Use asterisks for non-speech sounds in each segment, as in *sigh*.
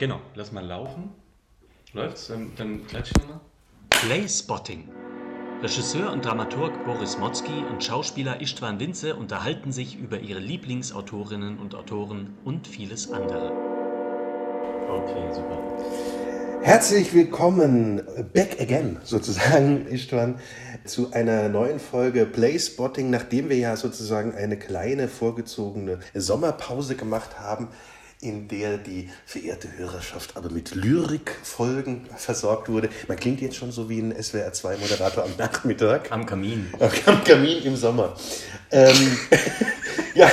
Genau, lass mal laufen. Läuft's? Dann, dann klatsch nochmal. Playspotting. Regisseur und Dramaturg Boris Motzki und Schauspieler Istvan Winze unterhalten sich über ihre Lieblingsautorinnen und Autoren und vieles andere. Okay, super. Herzlich willkommen, back again sozusagen, Istvan, zu einer neuen Folge Playspotting, nachdem wir ja sozusagen eine kleine vorgezogene Sommerpause gemacht haben, in der die verehrte Hörerschaft aber mit Lyrikfolgen versorgt wurde. Man klingt jetzt schon so wie ein SWR2-Moderator am Nachmittag. Am Kamin. Am Kamin im Sommer. Ähm, *laughs* ja,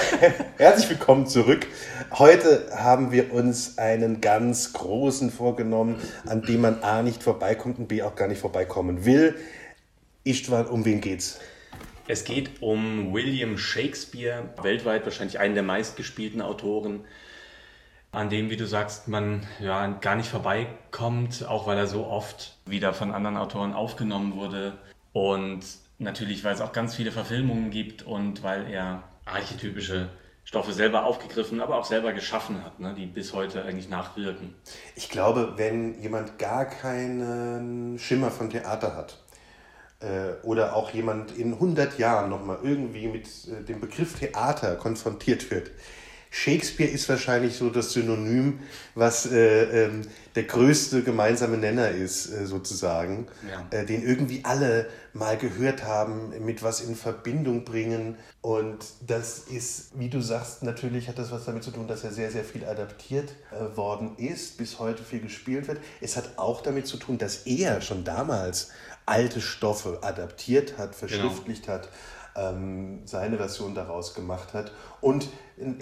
herzlich willkommen zurück. Heute haben wir uns einen ganz großen vorgenommen, an dem man A nicht vorbeikommt und B auch gar nicht vorbeikommen will. Istvan, um wen geht's? Es geht um William Shakespeare, weltweit wahrscheinlich einen der meistgespielten Autoren, an dem, wie du sagst, man ja gar nicht vorbeikommt, auch weil er so oft wieder von anderen Autoren aufgenommen wurde und natürlich, weil es auch ganz viele Verfilmungen gibt und weil er archetypische Stoffe selber aufgegriffen, aber auch selber geschaffen hat, ne, die bis heute eigentlich nachwirken. Ich glaube, wenn jemand gar keinen Schimmer von Theater hat äh, oder auch jemand in 100 Jahren nochmal irgendwie mit äh, dem Begriff Theater konfrontiert wird, Shakespeare ist wahrscheinlich so das Synonym, was äh, ähm, der größte gemeinsame Nenner ist, äh, sozusagen, Ja. äh, den irgendwie alle mal gehört haben, mit was in Verbindung bringen. Und das ist, wie du sagst, natürlich hat das was damit zu tun, dass er sehr, sehr viel adaptiert äh, worden ist, bis heute viel gespielt wird. Es hat auch damit zu tun, dass er schon damals alte Stoffe adaptiert hat, verschriftlicht hat ähm, seine Version daraus gemacht hat. Und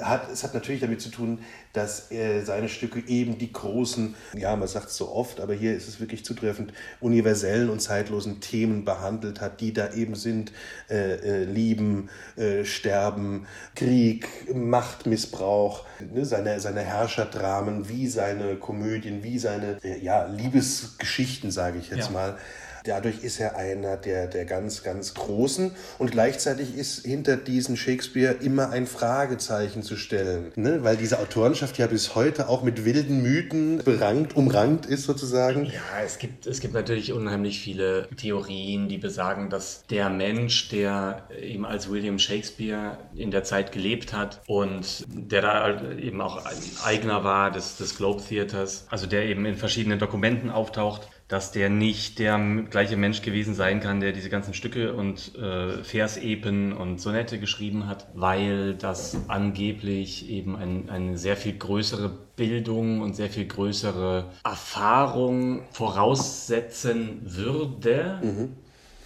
hat, es hat natürlich damit zu tun, dass äh, seine Stücke eben die großen, ja, man sagt es so oft, aber hier ist es wirklich zutreffend, universellen und zeitlosen Themen behandelt hat, die da eben sind, äh, äh, Lieben, äh, Sterben, Krieg, Machtmissbrauch, ne, seine, seine Herrscherdramen, wie seine Komödien, wie seine äh, ja, Liebesgeschichten, sage ich jetzt Ja. mal. Dadurch ist er einer der, der ganz, ganz Großen und gleichzeitig ist hinter diesen Shakespeare immer ein Fragezeichen zu stellen, ne? weil diese Autorenschaft ja bis heute auch mit wilden Mythen berankt, umrankt ist sozusagen. Ja, es gibt, es gibt natürlich unheimlich viele Theorien, die besagen, dass der Mensch, der eben als William Shakespeare in der Zeit gelebt hat und der da eben auch ein Eigner war des, des Globe Theaters, also der eben in verschiedenen Dokumenten auftaucht, dass der nicht der gleiche Mensch gewesen sein kann, der diese ganzen Stücke und äh, Versepen und Sonette geschrieben hat, weil das angeblich eben ein, eine sehr viel größere Bildung und sehr viel größere Erfahrung voraussetzen würde.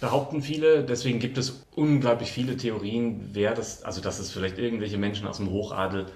Behaupten viele, deswegen gibt es unglaublich viele Theorien, wer das, also dass es vielleicht irgendwelche Menschen aus dem Hochadel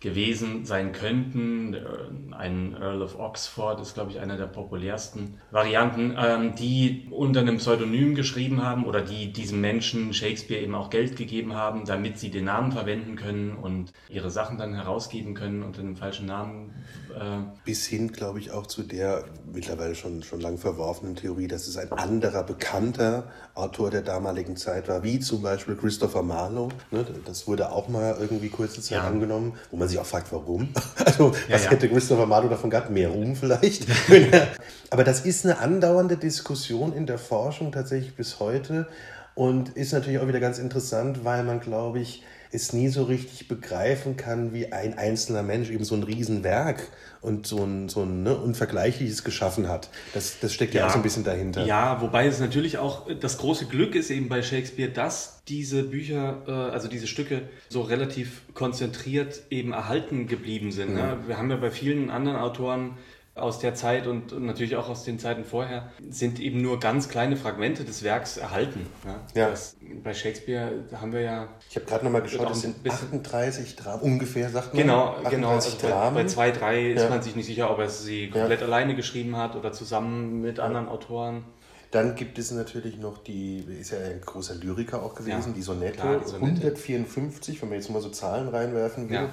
gewesen sein könnten. Der- Ein Earl of Oxford ist, glaube ich, einer der populärsten Varianten, ähm, die unter einem Pseudonym geschrieben haben oder die diesem Menschen Shakespeare eben auch Geld gegeben haben, damit sie den Namen verwenden können und ihre Sachen dann herausgeben können unter einem falschen Namen. Äh, Bis hin, glaube ich, auch zu der mittlerweile schon, schon lang verworfenen Theorie, dass es ein anderer bekannter Autor der damaligen Zeit war, wie zum Beispiel Christopher Marlowe. Ne, das wurde auch mal irgendwie kurze Zeit Ja. angenommen, wo man sich auch fragt, warum. *laughs* Also, Ja, was ja. hätte Christopher Marlowe davon gehabt? Mehr Ruhm vielleicht? Er- *laughs* Aber das ist eine andauernde Diskussion in der Forschung tatsächlich bis heute und ist natürlich auch wieder ganz interessant, weil man, glaube ich, es nie so richtig begreifen kann, wie ein einzelner Mensch eben so ein Riesenwerk und so ein, so ein ne, Unvergleichliches geschaffen hat. Das, das steckt ja, auch so ein bisschen dahinter. Ja, wobei es natürlich auch das große Glück ist eben bei Shakespeare, dass diese Bücher, äh, also diese Stücke so relativ konzentriert eben erhalten geblieben sind. Ne? Wir haben ja bei vielen anderen Autoren aus der Zeit und, und natürlich auch aus den Zeiten vorher, sind eben nur ganz kleine Fragmente des Werks erhalten. Ja? Ja. Das, bei Shakespeare haben wir ja Ich habe gerade nochmal geschaut, es sind bisschen- 38 Dramen, ungefähr, sagt man. Genau, 38 genau. Also bei, Dramen. bei zwei, drei ist Ja. man sich nicht sicher, ob er sie komplett alleine geschrieben hat oder zusammen mit anderen Autoren. Dann gibt es natürlich noch die, ist ja ein großer Lyriker auch gewesen, Ja, die Sonette, klar, die Sonette. 154, wenn man jetzt mal so Zahlen reinwerfen will.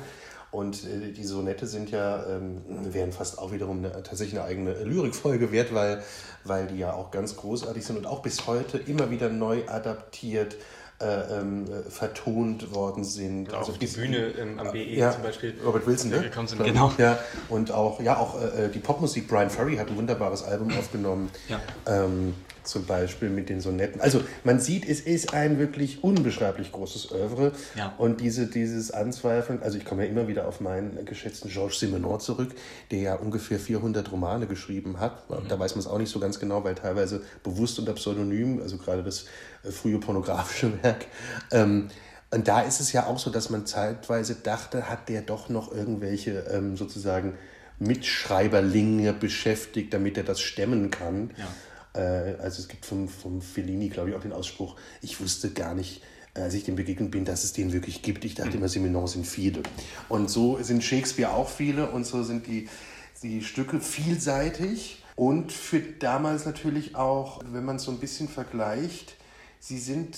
Ja. Und äh, die Sonette sind ja, ähm, wären fast auch wiederum eine, tatsächlich eine eigene Lyrikfolge wert, weil, weil die ja auch ganz großartig sind und auch bis heute immer wieder neu adaptiert, äh, ähm, vertont worden sind. Also auf die Bühne ähm, am BE ja, zum Beispiel. Robert Wilson, ne? Gekommen sind. Genau. Ja, und auch, ja, auch äh, die Popmusik, Brian Ferry hat ein wunderbares Album aufgenommen. Ja. Ähm, zum Beispiel mit den Sonetten. Also man sieht, es ist ein wirklich unbeschreiblich großes Oeuvre. Ja. Und diese, dieses Anzweifeln, also ich komme ja immer wieder auf meinen geschätzten Georges Simenon zurück, der ja ungefähr 400 Romane geschrieben hat. Mhm. Da weiß man es auch nicht so ganz genau, weil teilweise bewusst unter Pseudonym, also gerade das äh, frühe pornografische *laughs* Werk. Ähm, und da ist es ja auch so, dass man zeitweise dachte, hat der doch noch irgendwelche ähm, sozusagen Mitschreiberlinge beschäftigt, damit er das stemmen kann. Ja. Äh, also es gibt vom, vom Fellini, glaube ich, auch den Ausspruch, ich wusste gar nicht, äh, als ich dem begegnet bin, dass es den wirklich gibt. Ich dachte immer, Simenon sind viele. Und so sind Shakespeare auch viele und so sind die, die Stücke vielseitig und für damals natürlich auch, wenn man es so ein bisschen vergleicht, sie sind,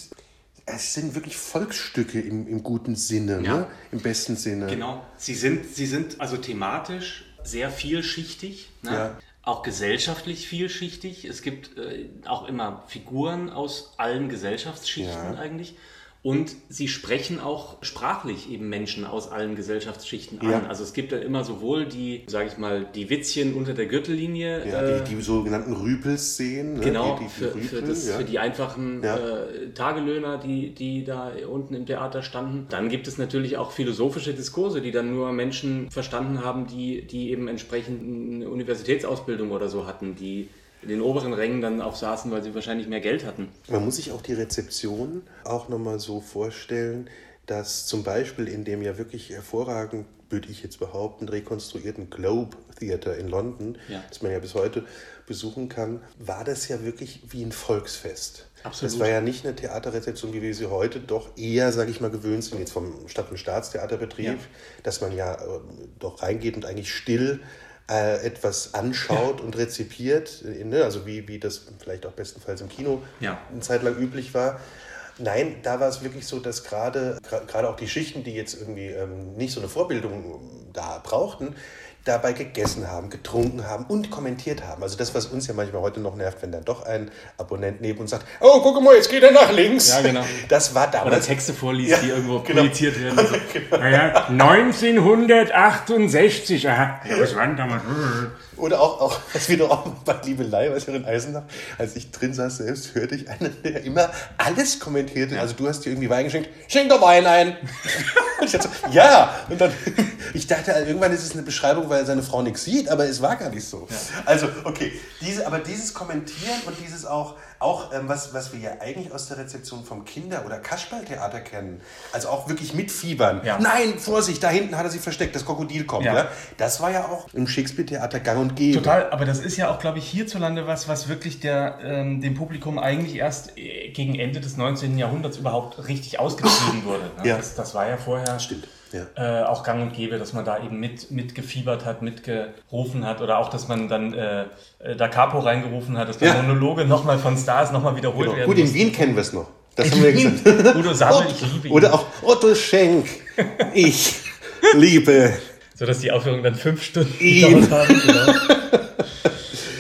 es sind wirklich Volksstücke im, im guten Sinne, Ja. ne? im besten Sinne. Genau. Sie sind, sie sind also thematisch sehr vielschichtig, ne? Ja. Auch gesellschaftlich vielschichtig. Es gibt äh, auch immer Figuren aus allen Gesellschaftsschichten Ja. eigentlich. Und sie sprechen auch sprachlich eben Menschen aus allen Gesellschaftsschichten an. Ja. Also es gibt dann immer sowohl die, sage ich mal, die Witzchen unter der Gürtellinie. Ja, äh, die, die sogenannten Rüpelszenen. Ne? Genau, die, die, für, für, Rüpel, das, ja. für die einfachen äh, Tagelöhner, die, die da unten im Theater standen. Dann gibt es natürlich auch philosophische Diskurse, die dann nur Menschen verstanden haben, die, die eben entsprechend eine Universitätsausbildung oder so hatten, die in den oberen Rängen dann auch saßen, weil sie wahrscheinlich mehr Geld hatten. Man muss sich auch die Rezeption auch nochmal so vorstellen, dass zum Beispiel in dem ja wirklich hervorragend, würde ich jetzt behaupten, rekonstruierten Globe Theater in London, Ja. das man ja bis heute besuchen kann, war das ja wirklich wie ein Volksfest. Absolut. Das war ja nicht eine Theaterrezeption, wie wir sie heute doch eher, sage ich mal, gewöhnt sind, jetzt vom Stadt- und Staatstheaterbetrieb, Ja. dass man ja äh, doch reingeht und eigentlich still äh, etwas anschaut und rezipiert, äh, ne? also wie, wie das vielleicht auch bestenfalls im Kino Ja. eine Zeit lang üblich war. Nein, da war es wirklich so, dass gerade gerade auch die Schichten, die jetzt irgendwie ähm, nicht so eine Vorbildung ähm, da brauchten, dabei gegessen haben, getrunken haben und kommentiert haben. Also das, was uns ja manchmal heute noch nervt, wenn dann doch ein Abonnent neben uns sagt, oh, guck mal, jetzt geht er nach links. Ja, genau. *laughs* Das war Oder damals... Texte vorliest, Ja, die irgendwo genau. publiziert werden. *laughs* Also, Naja, 1968, aha. Ja, was war denn damals? Oder auch, auch doch auch bei Liebelei, was in Eisenach, als ich drin saß selbst, hörte ich einen, der immer alles kommentierte. Also du hast dir irgendwie Wein geschenkt, schenk doch Wein ein. und *laughs* ich dachte so, ja. Und dann, *laughs* ich dachte, irgendwann ist es eine Beschreibung, weil seine Frau nichts sieht, aber es war gar nicht so. Also, okay, diese, aber dieses Kommentieren und dieses auch, auch ähm, was, was wir ja eigentlich aus der Rezeption vom Kinder- oder Kasperltheater kennen, also auch wirklich mitfiebern. Ja. Nein, Vorsicht, da hinten hat er sich versteckt, das Krokodil kommt. Ja. Ja. Das war ja auch im Shakespeare-Theater gang und gäbe. Total, aber das ist ja auch, glaube ich, hierzulande was, was wirklich der, ähm, dem Publikum eigentlich erst äh, gegen Ende des 19. Jahrhunderts überhaupt richtig ausgetrieben *laughs* wurde. Ne? Ja. Das, das war ja vorher Stimmt. Ja. äh, auch gang und gäbe, dass man da eben mit, mitgefiebert hat, mitgerufen hat oder auch, dass man dann äh, äh, Da Capo reingerufen hat, dass die Ja. Monologe nochmal von Stars nochmal wiederholt Genau. werden Gut, in. Wien kennen wir es noch. Das haben wir gesagt. *laughs* Udo Sammel, ich liebe ihn. Oder auch Otto Schenk. *laughs* Ich liebe. So dass die Aufführung dann fünf Stunden gedauert haben. Genau. *laughs*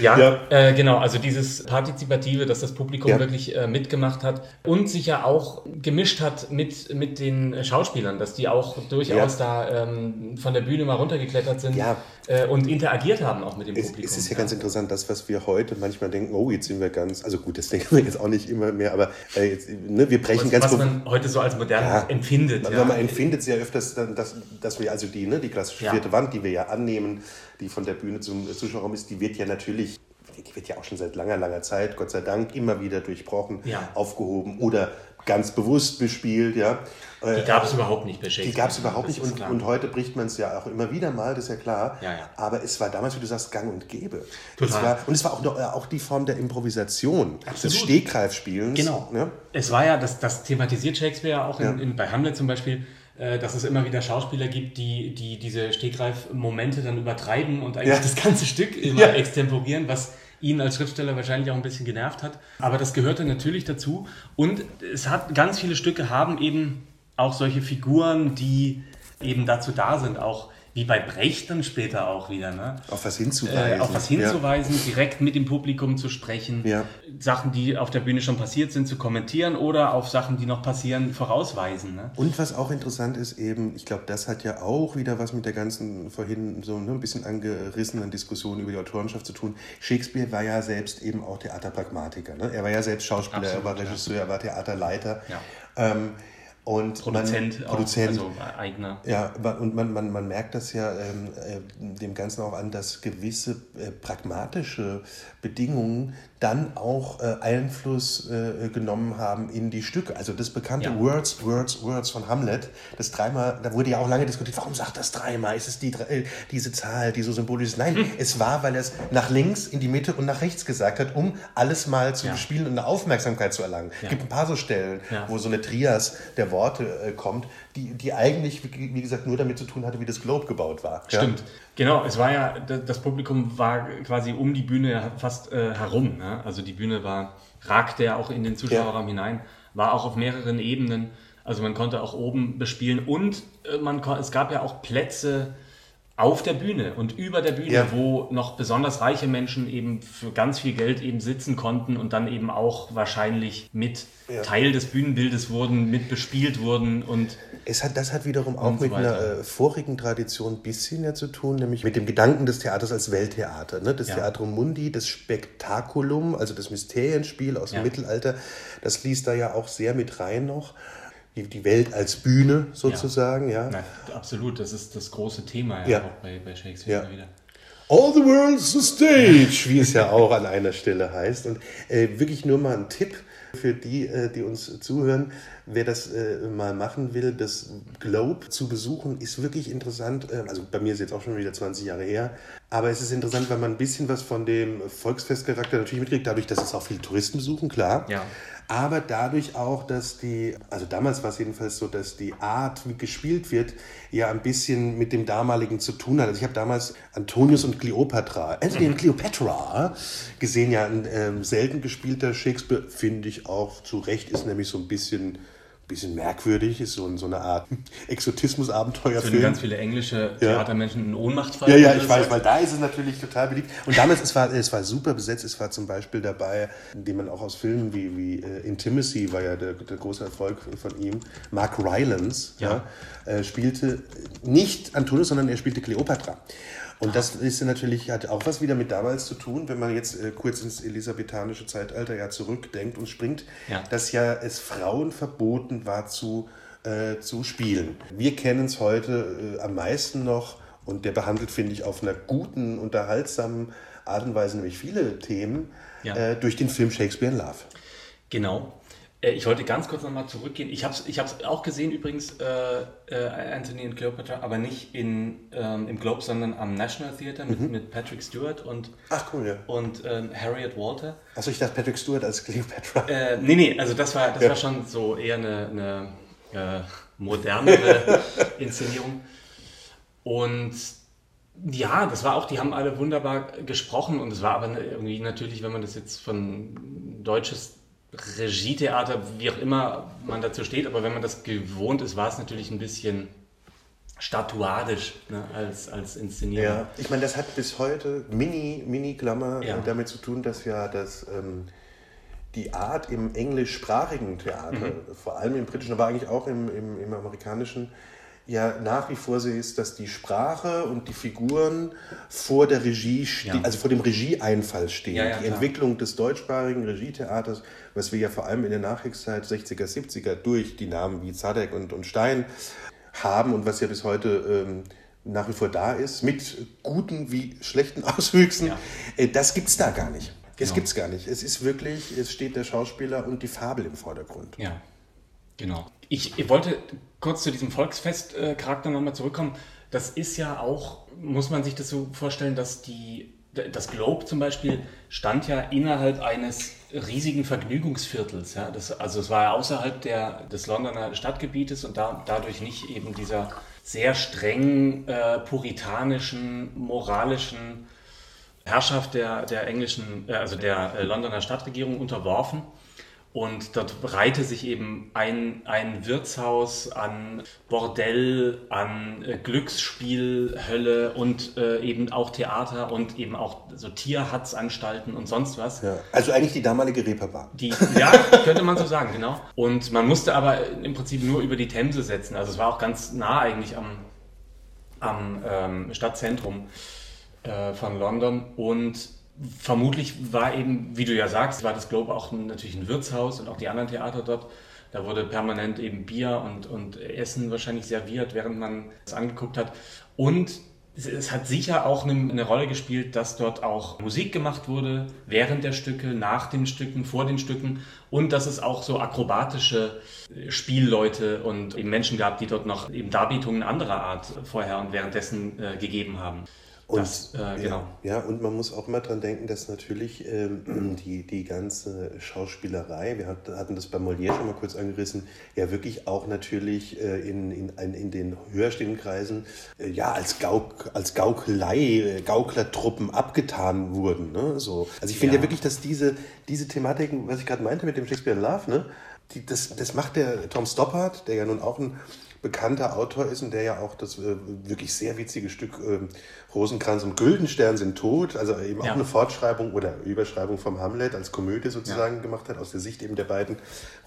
Ja, Ja. Äh, genau, also dieses Partizipative, dass das Publikum Ja. wirklich äh, mitgemacht hat und sich ja auch gemischt hat mit, mit den Schauspielern, dass die auch durchaus da ähm, von der Bühne mal runtergeklettert sind Ja. äh, und interagiert haben auch mit dem Es, Publikum. es ist ja ganz interessant, das, was wir heute manchmal denken, oh, jetzt sind wir ganz, also gut, das *laughs* denken wir jetzt auch nicht immer mehr, aber äh, jetzt, ne, wir brechen was, ganz was man heute so als modern Ja. empfindet. Man, ja. man empfindet sehr öfters, dass, dass wir also die, ne, die klassische Ja. vierte Wand, die wir ja annehmen, die von der Bühne zum Zuschauerraum ist, die wird ja natürlich, die wird ja auch schon seit langer, langer Zeit, Gott sei Dank, immer wieder durchbrochen, Ja. aufgehoben oder ganz bewusst bespielt, ja. die gab es überhaupt nicht bei Die Shakespeare. gab es überhaupt nicht und, und heute bricht man es ja auch immer wieder mal, das ist ja klar. Ja, ja. Aber es war damals, wie du sagst, gang und gäbe. Total. Es war, und es war auch, noch, äh, auch die Form der Improvisation, des Stegreifspielens. Genau. Ne? Es war ja, das, das thematisiert Shakespeare ja auch in, Ja. in, bei Hamlet zum Beispiel, äh, dass es immer wieder Schauspieler gibt, die, die diese Stegreif-Momente dann übertreiben und eigentlich Ja. das ganze Stück *laughs* immer Ja. extemporieren, was ihn als Schriftsteller wahrscheinlich auch ein bisschen genervt hat. Aber das gehörte natürlich dazu. Und es hat ganz viele Stücke haben eben auch solche Figuren, die eben dazu da sind, auch wie bei Brecht dann später auch wieder, ne? Auf was hinzuweisen. Äh, auf was hinzuweisen, ja. direkt mit dem Publikum zu sprechen, ja. Sachen, die auf der Bühne schon passiert sind, zu kommentieren oder auf Sachen, die noch passieren, vorausweisen. Ne? Und was auch interessant ist, eben, ich glaube, das hat ja auch wieder was mit der ganzen vorhin so ne, ein bisschen angerissenen Diskussion über die Autorenschaft zu tun. Shakespeare war ja selbst eben auch Theaterpragmatiker. Ne? Er war ja selbst Schauspieler, Absolut, er war Regisseur, ja. er war Theaterleiter. Ja. Ähm, und Produzent, man, Produzent also eigener. Ja, und man, man, man merkt das ja ähm, äh, dem Ganzen auch an, dass gewisse äh, pragmatische Bedingungen dann auch äh, Einfluss äh, genommen haben in die Stücke. Also das bekannte ja. Words, Words, Words von Hamlet, das dreimal, da wurde ja auch lange diskutiert, warum sagt das dreimal? Ist es die, äh, diese Zahl, die so symbolisch ist? Nein, hm. es war, weil er es nach links, in die Mitte und nach rechts gesagt hat, um alles mal zu ja. bespielen und eine Aufmerksamkeit zu erlangen. Es gibt ein paar so Stellen, wo so eine Trias der Worte äh, kommt, die, die eigentlich, wie gesagt, nur damit zu tun hatte, wie das Globe gebaut war. Stimmt. Genau, es war ja, das Publikum war quasi um die Bühne fast äh, herum. Ne? Also die Bühne war, ragte ja auch in den Zuschauerraum ja. hinein, war auch auf mehreren Ebenen. Also man konnte auch oben bespielen und äh, man, es gab ja auch Plätze, auf der Bühne und über der Bühne, ja. wo noch besonders reiche Menschen eben für ganz viel Geld eben sitzen konnten und dann eben auch wahrscheinlich mit ja. Teil des Bühnenbildes wurden, mit bespielt wurden und es hat das hat wiederum auch so mit weiter. einer äh, vorigen Tradition ein bisschen ja zu tun, nämlich mit dem Gedanken des Theaters als Welttheater, ne? das ja. Theatrum Mundi, das Spektakulum, also das Mysterienspiel aus dem Mittelalter, das liest da ja auch sehr mit rein noch die, die Welt als Bühne sozusagen. Ja. ja. Na, absolut, das ist das große Thema ja, ja. auch bei, bei Shakespeare ja. wieder. All the world's a stage, wie es ja auch an einer Stelle heißt. Und äh, wirklich nur mal ein Tipp für die, äh, die uns zuhören. Wer das äh, mal machen will, das Globe zu besuchen, ist wirklich interessant. Ähm, also bei mir ist jetzt auch schon wieder 20 Jahre her. Aber es ist interessant, weil man ein bisschen was von dem Volksfestcharakter natürlich mitkriegt, dadurch, dass es auch viele Touristen besuchen, klar. Ja aber dadurch auch, dass die, also damals war es jedenfalls so, dass die Art, wie gespielt wird, ja ein bisschen mit dem damaligen zu tun hat. Also ich habe damals Antonius und Cleopatra, Anthony und Cleopatra gesehen, ja ein ähm, selten gespielter Shakespeare, finde ich auch zu Recht, ist nämlich so ein bisschen bisschen merkwürdig, ist so, so eine Art *laughs* Exotismus-Abenteuerfilm. Für ganz viele englische Theatermenschen in Ohnmacht fallen. Ja, ja, ich weiß, weil da ist es natürlich total beliebt. Und damals, es war, es war super besetzt, es war zum Beispiel dabei, den man auch aus Filmen wie, wie uh, Intimacy, war ja der, der große Erfolg von ihm, Mark Rylance, ja. ja äh, spielte nicht Antonius, sondern er spielte Cleopatra. Und das ist natürlich, hat auch was wieder mit damals zu tun, wenn man jetzt äh, kurz ins elisabethanische Zeitalter ja zurückdenkt und springt, ja. dass ja es Frauen verboten war zu, äh, zu spielen. Wir kennen es heute äh, am meisten noch und der behandelt, finde ich, auf einer guten, unterhaltsamen Art und Weise nämlich viele Themen ja. äh, durch den Film Shakespeare in Love. Genau. Äh, ich wollte ganz kurz nochmal zurückgehen. Ich habe es ich auch gesehen übrigens, äh, äh, Anthony und Cleopatra, aber nicht in, ähm, im Globe, sondern am National Theatre mit, mhm. mit Patrick Stewart und, Ach, cool, ja. und ähm, Harriet Walter. Achso, ich dachte Patrick Stewart als Cleopatra. Äh, nee, nee, also das war, das ja. war schon so eher eine, eine äh, modernere *laughs* Inszenierung. Und ja, das war auch, die haben alle wunderbar gesprochen und es war aber irgendwie natürlich, wenn man das jetzt von deutsches Regietheater, wie auch immer man dazu steht, aber wenn man das gewohnt ist, war es natürlich ein bisschen statuadisch ne, als, als Inszenierung. Ja, ich meine, das hat bis heute mini, mini Klammer ja. damit zu tun, dass ja das, ähm, die Art im englischsprachigen Theater, mhm. vor allem im britischen, aber eigentlich auch im, im, im amerikanischen, ja nach wie vor so ist, dass die Sprache und die Figuren vor der Regie, ja. also vor dem Regieeinfall stehen. Ja, ja, die klar. Entwicklung des deutschsprachigen Regietheaters, was wir ja vor allem in der Nachkriegszeit 60er, 70er durch die Namen wie Zadek und, und Stein haben und was ja bis heute ähm, nach wie vor da ist, mit guten wie schlechten *laughs* Auswüchsen, äh, das gibt es da gar nicht. Genau. Es gibt es gar nicht. Es ist wirklich, es steht der Schauspieler und die Fabel im Vordergrund. Ja, genau. Ich, ich wollte kurz zu diesem Volksfest-Charakter nochmal zurückkommen. Das ist ja auch, muss man sich das so vorstellen, dass die, das Globe zum Beispiel stand ja innerhalb eines riesigen Vergnügungsviertels. Ja? Das, also es war ja außerhalb der, des Londoner Stadtgebietes und da, dadurch nicht eben dieser sehr streng äh, puritanischen, moralischen Herrschaft der, der englischen, äh, also der äh, Londoner Stadtregierung unterworfen. Und dort reihte sich eben ein, ein Wirtshaus an Bordell, an äh, Glücksspiel, Hölle und äh, eben auch Theater und eben auch so Tierhatzanstalten und sonst was. Ja, also eigentlich die damalige Reeperbahn. Die, ja, könnte man so sagen, genau. Und man musste aber im Prinzip nur über die Themse setzen. Also es war auch ganz nah eigentlich am, am ähm, Stadtzentrum äh, von London und vermutlich war eben, wie du ja sagst, war das Globe auch natürlich ein Wirtshaus und auch die anderen Theater dort. Da wurde permanent eben Bier und, und Essen wahrscheinlich serviert, während man es angeguckt hat. Und es, es hat sicher auch eine, eine, Rolle gespielt, dass dort auch Musik gemacht wurde, während der Stücke, nach den Stücken, vor den Stücken. Und dass es auch so akrobatische Spielleute und eben Menschen gab, die dort noch eben Darbietungen anderer Art vorher und währenddessen äh, gegeben haben. Und, das, äh, genau. ja, ja, und man muss auch immer dran denken, dass natürlich ähm, die, die ganze Schauspielerei, wir hatten das bei Molière schon mal kurz angerissen, ja wirklich auch natürlich äh, in, in, in den höherstehenden Kreisen äh, ja als, Gauk, als Gaukelei, äh, Gauklertruppen abgetan wurden. Ne? So. Also ich finde ja. ja. wirklich, dass diese, diese Thematiken, was ich gerade meinte mit dem Shakespeare in Love, ne? Die, das, das macht der Tom Stoppard, der ja nun auch ein bekannter Autor ist und der ja auch das äh, wirklich sehr witzige Stück äh, Rosenkranz und Güldenstern sind tot, also eben ja. auch eine Fortschreibung oder Überschreibung vom Hamlet als Komödie sozusagen ja. gemacht hat, aus der Sicht eben der beiden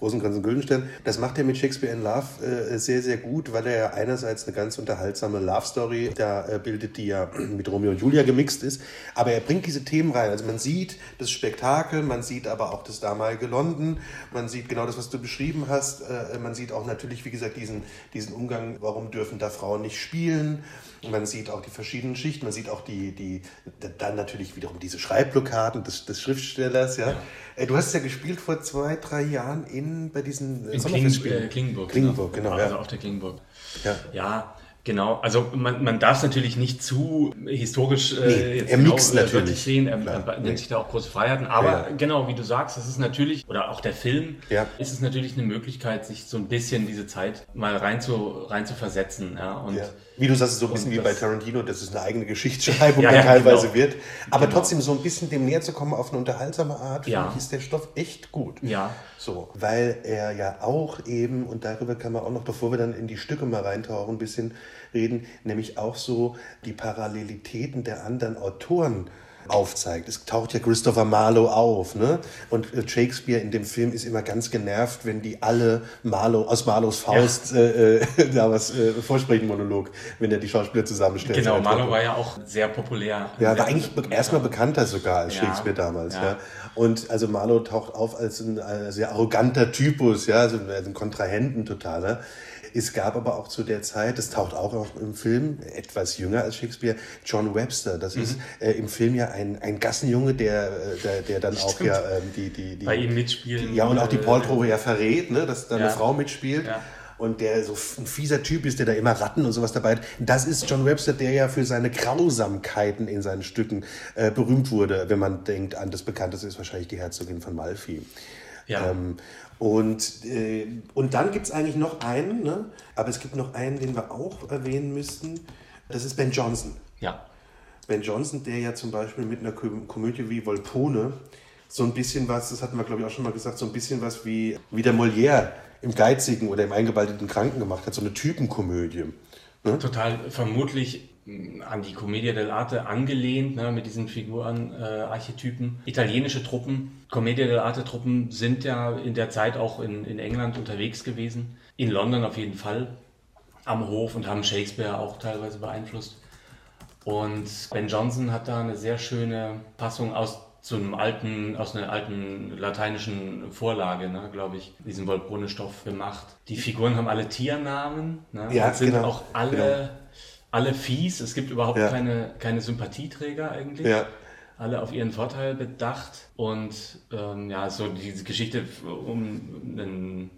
Rosenkranz und Güldenstern. Das macht er mit Shakespeare in Love äh, sehr, sehr gut, weil er ja einerseits eine ganz unterhaltsame Love-Story da äh, bildet, die ja *clears throat* mit Romeo und Julia gemixt ist, aber er bringt diese Themen rein. Also man sieht das Spektakel, man sieht aber auch das damalige London, man sieht genau das, was du beschrieben hast, äh, man sieht auch natürlich, wie gesagt, diesen, diesen Umgang, warum dürfen da Frauen nicht spielen, man sieht auch die verschiedenen Schichten, man sieht auch die, die dann natürlich wiederum diese Schreibblockaden des, des Schriftstellers. Ja. ja. Äh, du hast ja gespielt vor zwei, drei Jahren in, bei diesen in Kling, äh, Klingenburg. Klingenburg, genau. genau also ja. auf der Klingenburg. Ja. ja. Genau, also man, man darf es natürlich nicht zu historisch äh, nee, er genau, äh, natürlich. sehen, er, er nimmt nee. sich da auch große Freiheiten, aber ja. genau, wie du sagst, es ist natürlich, oder auch der Film, ja. ist es natürlich eine Möglichkeit, sich so ein bisschen diese Zeit mal rein zu, rein zu versetzen. Ja, und, ja. Wie du sagst, so ein bisschen wie bei Tarantino, dass es eine eigene Geschichtsschreibung *laughs* ja, teilweise genau. wird, aber genau. trotzdem so ein bisschen dem näher zu kommen auf eine unterhaltsame Art, ja. finde ich, ist der Stoff echt gut. Ja. So, weil er ja auch eben, und darüber kann man auch noch, bevor wir dann in die Stücke mal reintauchen, ein bisschen reden, nämlich auch so die Parallelitäten der anderen Autoren aufzeigt. Es taucht ja Christopher Marlowe auf, ne? Und äh, Shakespeare in dem Film ist immer ganz genervt, wenn die alle Marlowe aus Marlows Faust ja. äh, äh, *laughs* da was äh, vorsprechen Monolog, wenn er die Schauspieler zusammenstellt. Genau, Marlowe war ja auch sehr populär. Ja, war eigentlich erstmal bekannter sogar als ja. Shakespeare damals, ja. ja. Und also Marlowe taucht auf als ein, ein sehr arroganter Typus, ja, also ein Kontrahenten totaler. Es gab aber auch zu der Zeit, das taucht auch noch im Film, etwas jünger als Shakespeare, John Webster. Das mhm. ist äh, im Film ja ein, ein Gassenjunge, der, äh, der, der dann Stimmt. auch ja ähm, die, die, die, bei ihm mitspielt. Ja, und auch die Paul ja verrät, ne, dass da ja. eine Frau mitspielt. Ja und der so ein fieser Typ ist, der da immer Ratten und sowas dabei hat. Das ist John Webster, der ja für seine Grausamkeiten in seinen Stücken äh, berühmt wurde, wenn man denkt an das bekannteste ist wahrscheinlich die Herzogin von Malfi. Ja. Ähm, und, äh, und dann gibt es eigentlich noch einen, ne? aber es gibt noch einen, den wir auch erwähnen müssten. Das ist Ben Johnson. Ja. Ben Johnson, der ja zum Beispiel mit einer Komödie wie Volpone so ein bisschen was, das hatten wir glaube ich auch schon mal gesagt, so ein bisschen was wie, wie der Molière im Geizigen oder im Eingebaldeten Kranken gemacht hat, so eine Typenkomödie. Ne? Total vermutlich an die Commedia dell'arte angelehnt, ne, mit diesen Figuren, äh, Archetypen. Italienische Truppen, Commedia dell'arte Truppen sind ja in der Zeit auch in, in England unterwegs gewesen. In London auf jeden Fall am Hof und haben Shakespeare auch teilweise beeinflusst. Und Ben Jonson hat da eine sehr schöne Passung aus so einem alten, aus einer alten lateinischen Vorlage, ne, glaube ich, diesen Volpone-Stoff gemacht. Die Figuren haben alle Tiernamen, ne, ja, sind genau, auch alle genau alle fies. Es gibt überhaupt ja. keine, keine Sympathieträger eigentlich. Ja. Alle auf ihren Vorteil bedacht. Und ähm, ja, so diese Geschichte um einen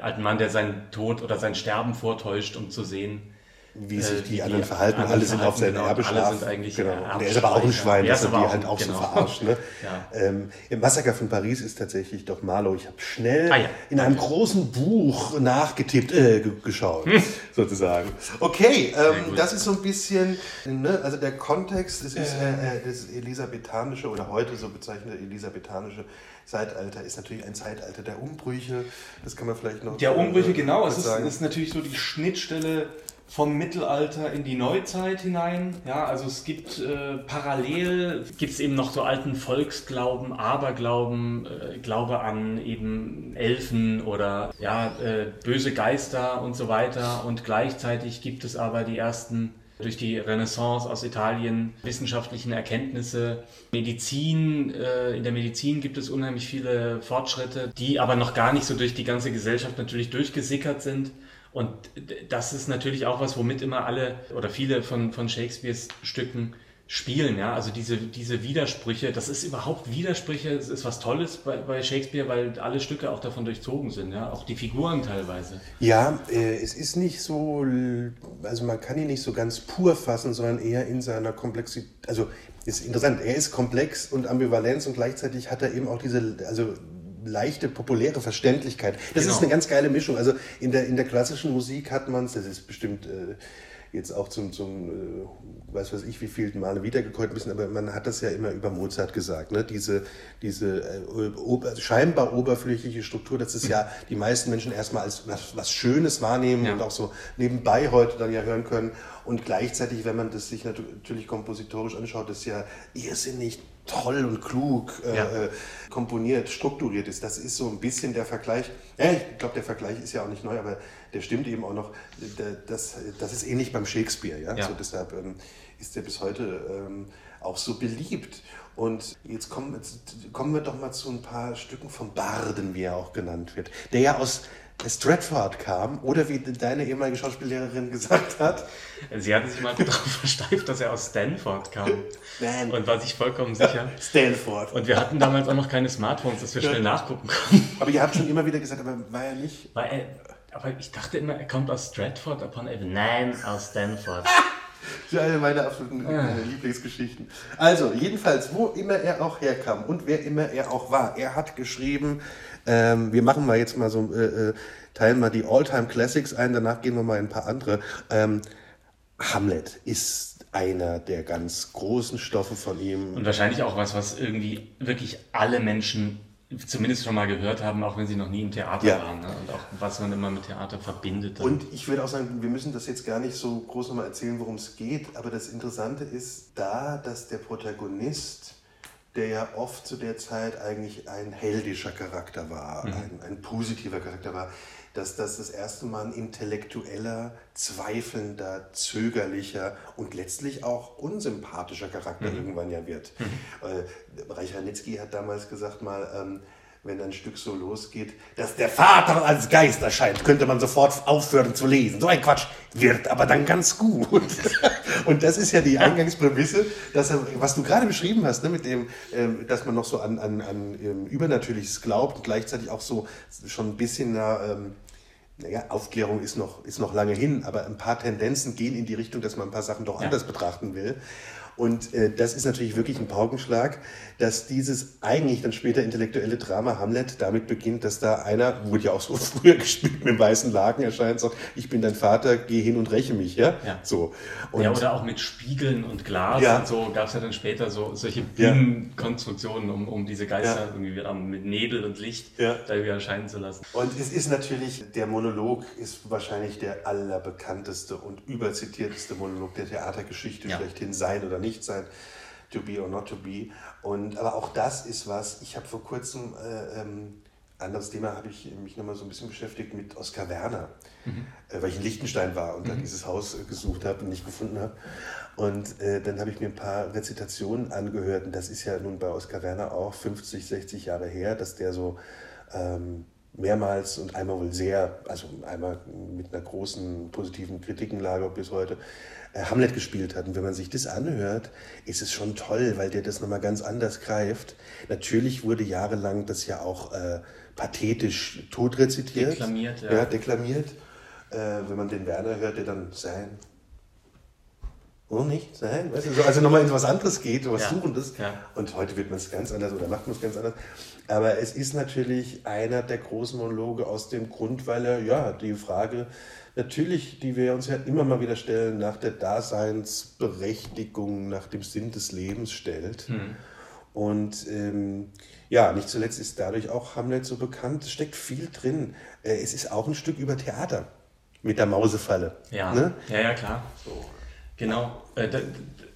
alten Mann, der seinen Tod oder sein Sterben vortäuscht, um zu sehen, wie sich Äh, die wie anderen die verhalten. anderen Alle sind auf seine verhalten, genau. Erbe Alle schlafen. sind eigentlich, genau. Und er ist aber auch ein. Schwein, dass ist er die auch- halt auch genau. so verarscht. Ne? *laughs* Ja. Ähm, Im Massaker von Paris ist tatsächlich doch Marlow. Ich habe schnell Ah ja, in einem großen Buch nachgetippt, äh, ge- geschaut, sozusagen. Okay, ähm, das ist so ein bisschen, ne, also der Kontext, das ist äh, äh, das elisabethanische oder heute so bezeichnete elisabethanische Zeitalter ist natürlich ein Zeitalter der Umbrüche. Das kann man vielleicht noch Der Umbrüche, äh, genau. Es ist, ist natürlich so die Schnittstelle vom Mittelalter in die Neuzeit hinein. Ja, also es gibt äh, parallel gibt es eben noch so alten Volksglauben, Aberglauben, äh, Glaube an eben Elfen oder ja, äh, böse Geister und so weiter. Und gleichzeitig gibt es aber die ersten durch die Renaissance aus Italien wissenschaftlichen Erkenntnisse. Medizin, äh, in der Medizin gibt es unheimlich viele Fortschritte, die aber noch gar nicht so durch die ganze Gesellschaft natürlich durchgesickert sind. Und das ist natürlich auch was, womit immer alle oder viele von, von Shakespeares Stücken spielen, ja, also diese, diese Widersprüche, das ist überhaupt Widersprüche, es ist was Tolles bei, bei Shakespeare, weil alle Stücke auch davon durchzogen sind, ja, auch die Figuren teilweise. Ja, äh, es ist nicht so, also man kann ihn nicht so ganz pur fassen, sondern eher in seiner Komplexität. Also ist interessant, er ist komplex und Ambivalenz und gleichzeitig hat er eben auch diese, also leichte, populäre Verständlichkeit. Das Genau. ist eine ganz geile Mischung. Also in der, in der klassischen Musik hat man es, das ist bestimmt äh, jetzt auch zum, zum äh, weiß was ich, wie vielen Male wiedergekäut müssen, aber man hat das ja immer über Mozart gesagt, ne? diese, diese äh, ober, scheinbar oberflächliche Struktur, das ist ja *laughs* die meisten Menschen erstmal als was, was Schönes wahrnehmen Ja. und auch so nebenbei heute dann ja hören können und gleichzeitig, wenn man das sich natürlich kompositorisch anschaut, ist ja irrsinnig toll und klug äh, Ja. komponiert, strukturiert ist. Das ist so ein bisschen der Vergleich. Ja, ich glaube, der Vergleich ist ja auch nicht neu, aber der stimmt eben auch noch. Das, das ist ähnlich beim Shakespeare. Ja? Ja. So, deshalb ähm, ist der bis heute ähm, auch so beliebt. Und jetzt kommen, jetzt kommen wir doch mal zu ein paar Stücken vom Barden, wie er auch genannt wird, der ja aus Stratford kam oder wie deine ehemalige Schauspiellehrerin gesagt hat, Sie hatten sich mal *laughs* darauf versteift, dass er aus Stanford kam Man. und war sich vollkommen sicher. Stanford. Und wir hatten damals auch noch keine Smartphones, dass wir schnell nachgucken konnten. Aber ihr habt schon immer wieder gesagt, aber war er nicht Weil er, aber ich dachte immer, er kommt aus Stratford upon Avon. Nein, aus Stanford. *laughs* Das ist eine meiner absoluten äh, Lieblingsgeschichten. Also, jedenfalls, wo immer er auch herkam und wer immer er auch war, er hat geschrieben, ähm, wir machen mal jetzt mal so, äh, äh, teilen mal die All-Time Classics ein, danach gehen wir mal in ein paar andere. Ähm, Hamlet ist einer der ganz großen Stoffe von ihm. Und wahrscheinlich auch was, was irgendwie wirklich alle Menschen zumindest schon mal gehört haben, auch wenn sie noch nie im Theater Ja. waren. Ne? Und auch was man immer mit Theater verbindet. Und ich würde auch sagen, wir müssen das jetzt gar nicht so groß nochmal erzählen, worum es geht, aber das Interessante ist da, dass der Protagonist, der ja oft zu der Zeit eigentlich ein heldischer Charakter war, ein, ein positiver Charakter war, dass das das erste Mal ein intellektueller, zweifelnder, zögerlicher und letztlich auch unsympathischer Charakter irgendwann ja wird. Äh, Reich Ranitzky hat damals gesagt mal, ähm, wenn ein Stück so losgeht, dass der Vater als Geist erscheint, könnte man sofort aufhören zu lesen. So ein Quatsch wird aber dann ganz gut. *laughs* Und das ist ja die Eingangsprämisse, dass er, was du gerade beschrieben hast, ne, mit dem, ähm, dass man noch so an, an, an ähm, Übernatürliches glaubt und gleichzeitig auch so schon ein bisschen na, ähm, naja, Aufklärung ist noch, ist noch lange hin, aber ein paar Tendenzen gehen in die Richtung, dass man ein paar Sachen doch anders betrachten will. Und äh, das ist natürlich wirklich ein Paukenschlag, dass dieses eigentlich dann später intellektuelle Drama Hamlet damit beginnt, dass da einer, wurde ja auch so *laughs* früher gespielt, mit dem weißen Laken erscheint, sagt, ich bin dein Vater, geh hin und räche mich, ja? Ja. So. Und ja, oder auch mit Spiegeln und Glas Ja. und so gab es ja dann später so solche Ja. Bühnenkonstruktionen, um, um diese Geister Ja. irgendwie wieder mit Nebel und Licht Ja. da wieder erscheinen zu lassen. Und es ist natürlich, der Monolog ist wahrscheinlich der allerbekannteste und überzitierteste Monolog der Theatergeschichte schlechthin, sein oder nicht sein, to be or not to be. Und, aber auch das ist was, ich habe vor kurzem, äh, ähm, anderes Thema, habe ich mich nochmal so ein bisschen beschäftigt mit Oskar Werner, äh, weil ich in Liechtenstein war und da dieses Haus äh, gesucht habe und nicht gefunden habe. Und äh, dann habe ich mir ein paar Rezitationen angehört und das ist ja nun bei Oskar Werner auch 50, 60 Jahre her, dass der so ähm, mehrmals und einmal wohl sehr, also einmal mit einer großen positiven Kritikenlage bis heute, Hamlet gespielt hat. Und wenn man sich das anhört, ist es schon toll, weil der das nochmal ganz anders greift. Natürlich wurde jahrelang das ja auch äh, pathetisch totrezitiert. Deklamiert, ja. ja. deklamiert. Äh, wenn man den Werner hört, der dann sein Oh, nicht? Nein? Weißt du, so, also nochmal in was anderes geht, was Ja. Suchendes. Ja. Und heute wird man es ganz anders oder macht man es ganz anders. Aber es ist natürlich einer der großen Monologe aus dem Grund, weil er, ja, die Frage natürlich, die wir uns ja immer mal wieder stellen, nach der Daseinsberechtigung, nach dem Sinn des Lebens stellt. Und ähm, ja, nicht zuletzt ist dadurch auch Hamlet so bekannt. Es steckt viel drin. Äh, es ist auch ein Stück über Theater mit der Mausefalle. Ja, Ne? ja, ja, klar. Genau. Äh, da-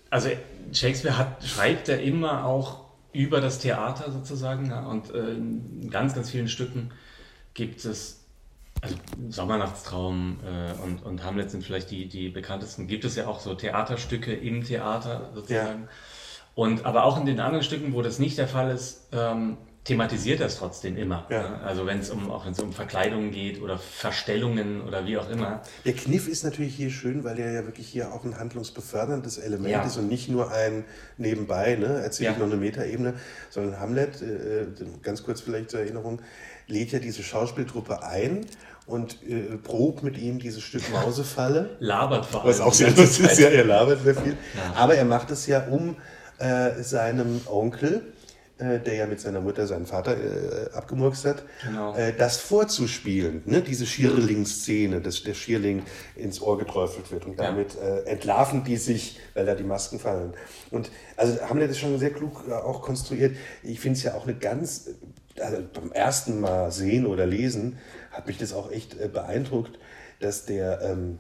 Also Shakespeare hat, schreibt ja immer auch über das Theater sozusagen. Ja, und äh, in ganz, ganz vielen Stücken gibt es, also Sommernachtstraum äh, und, und Hamlet sind vielleicht die, die bekanntesten, gibt es ja auch so Theaterstücke im Theater sozusagen. Und aber auch in den anderen Stücken, wo das nicht der Fall ist, ähm, thematisiert das trotzdem immer. Ja. ne? Also wenn es um auch wenn es um Verkleidungen geht oder Verstellungen oder wie auch immer. Der Kniff ist natürlich hier schön, weil er ja wirklich hier auch ein handlungsbeförderndes Element Ja. ist und nicht nur ein nebenbei, ne, erzählt Ja. noch eine Metaebene, sondern Hamlet, äh, äh, ganz kurz vielleicht zur Erinnerung, lädt ja diese Schauspieltruppe ein und äh, probt mit ihm dieses Stück Mausefalle. *laughs* labert vor allem. Was auch sehr lustig ist, ja, er labert sehr viel. Aber er macht es ja um äh, seinem Onkel, äh, der ja mit seiner Mutter seinen Vater äh, abgemurkst hat, Genau. äh, das vorzuspielen. Ne? Diese Schierling-Szene, dass der Schierling ins Ohr geträufelt wird und Ja. damit äh, entlarven die sich, weil da die Masken fallen. Und also Hamlet ist schon sehr klug äh, auch konstruiert. Ich finde es ja auch eine ganz, also beim ersten Mal sehen oder lesen, hat mich das auch echt äh, beeindruckt, dass der ähm,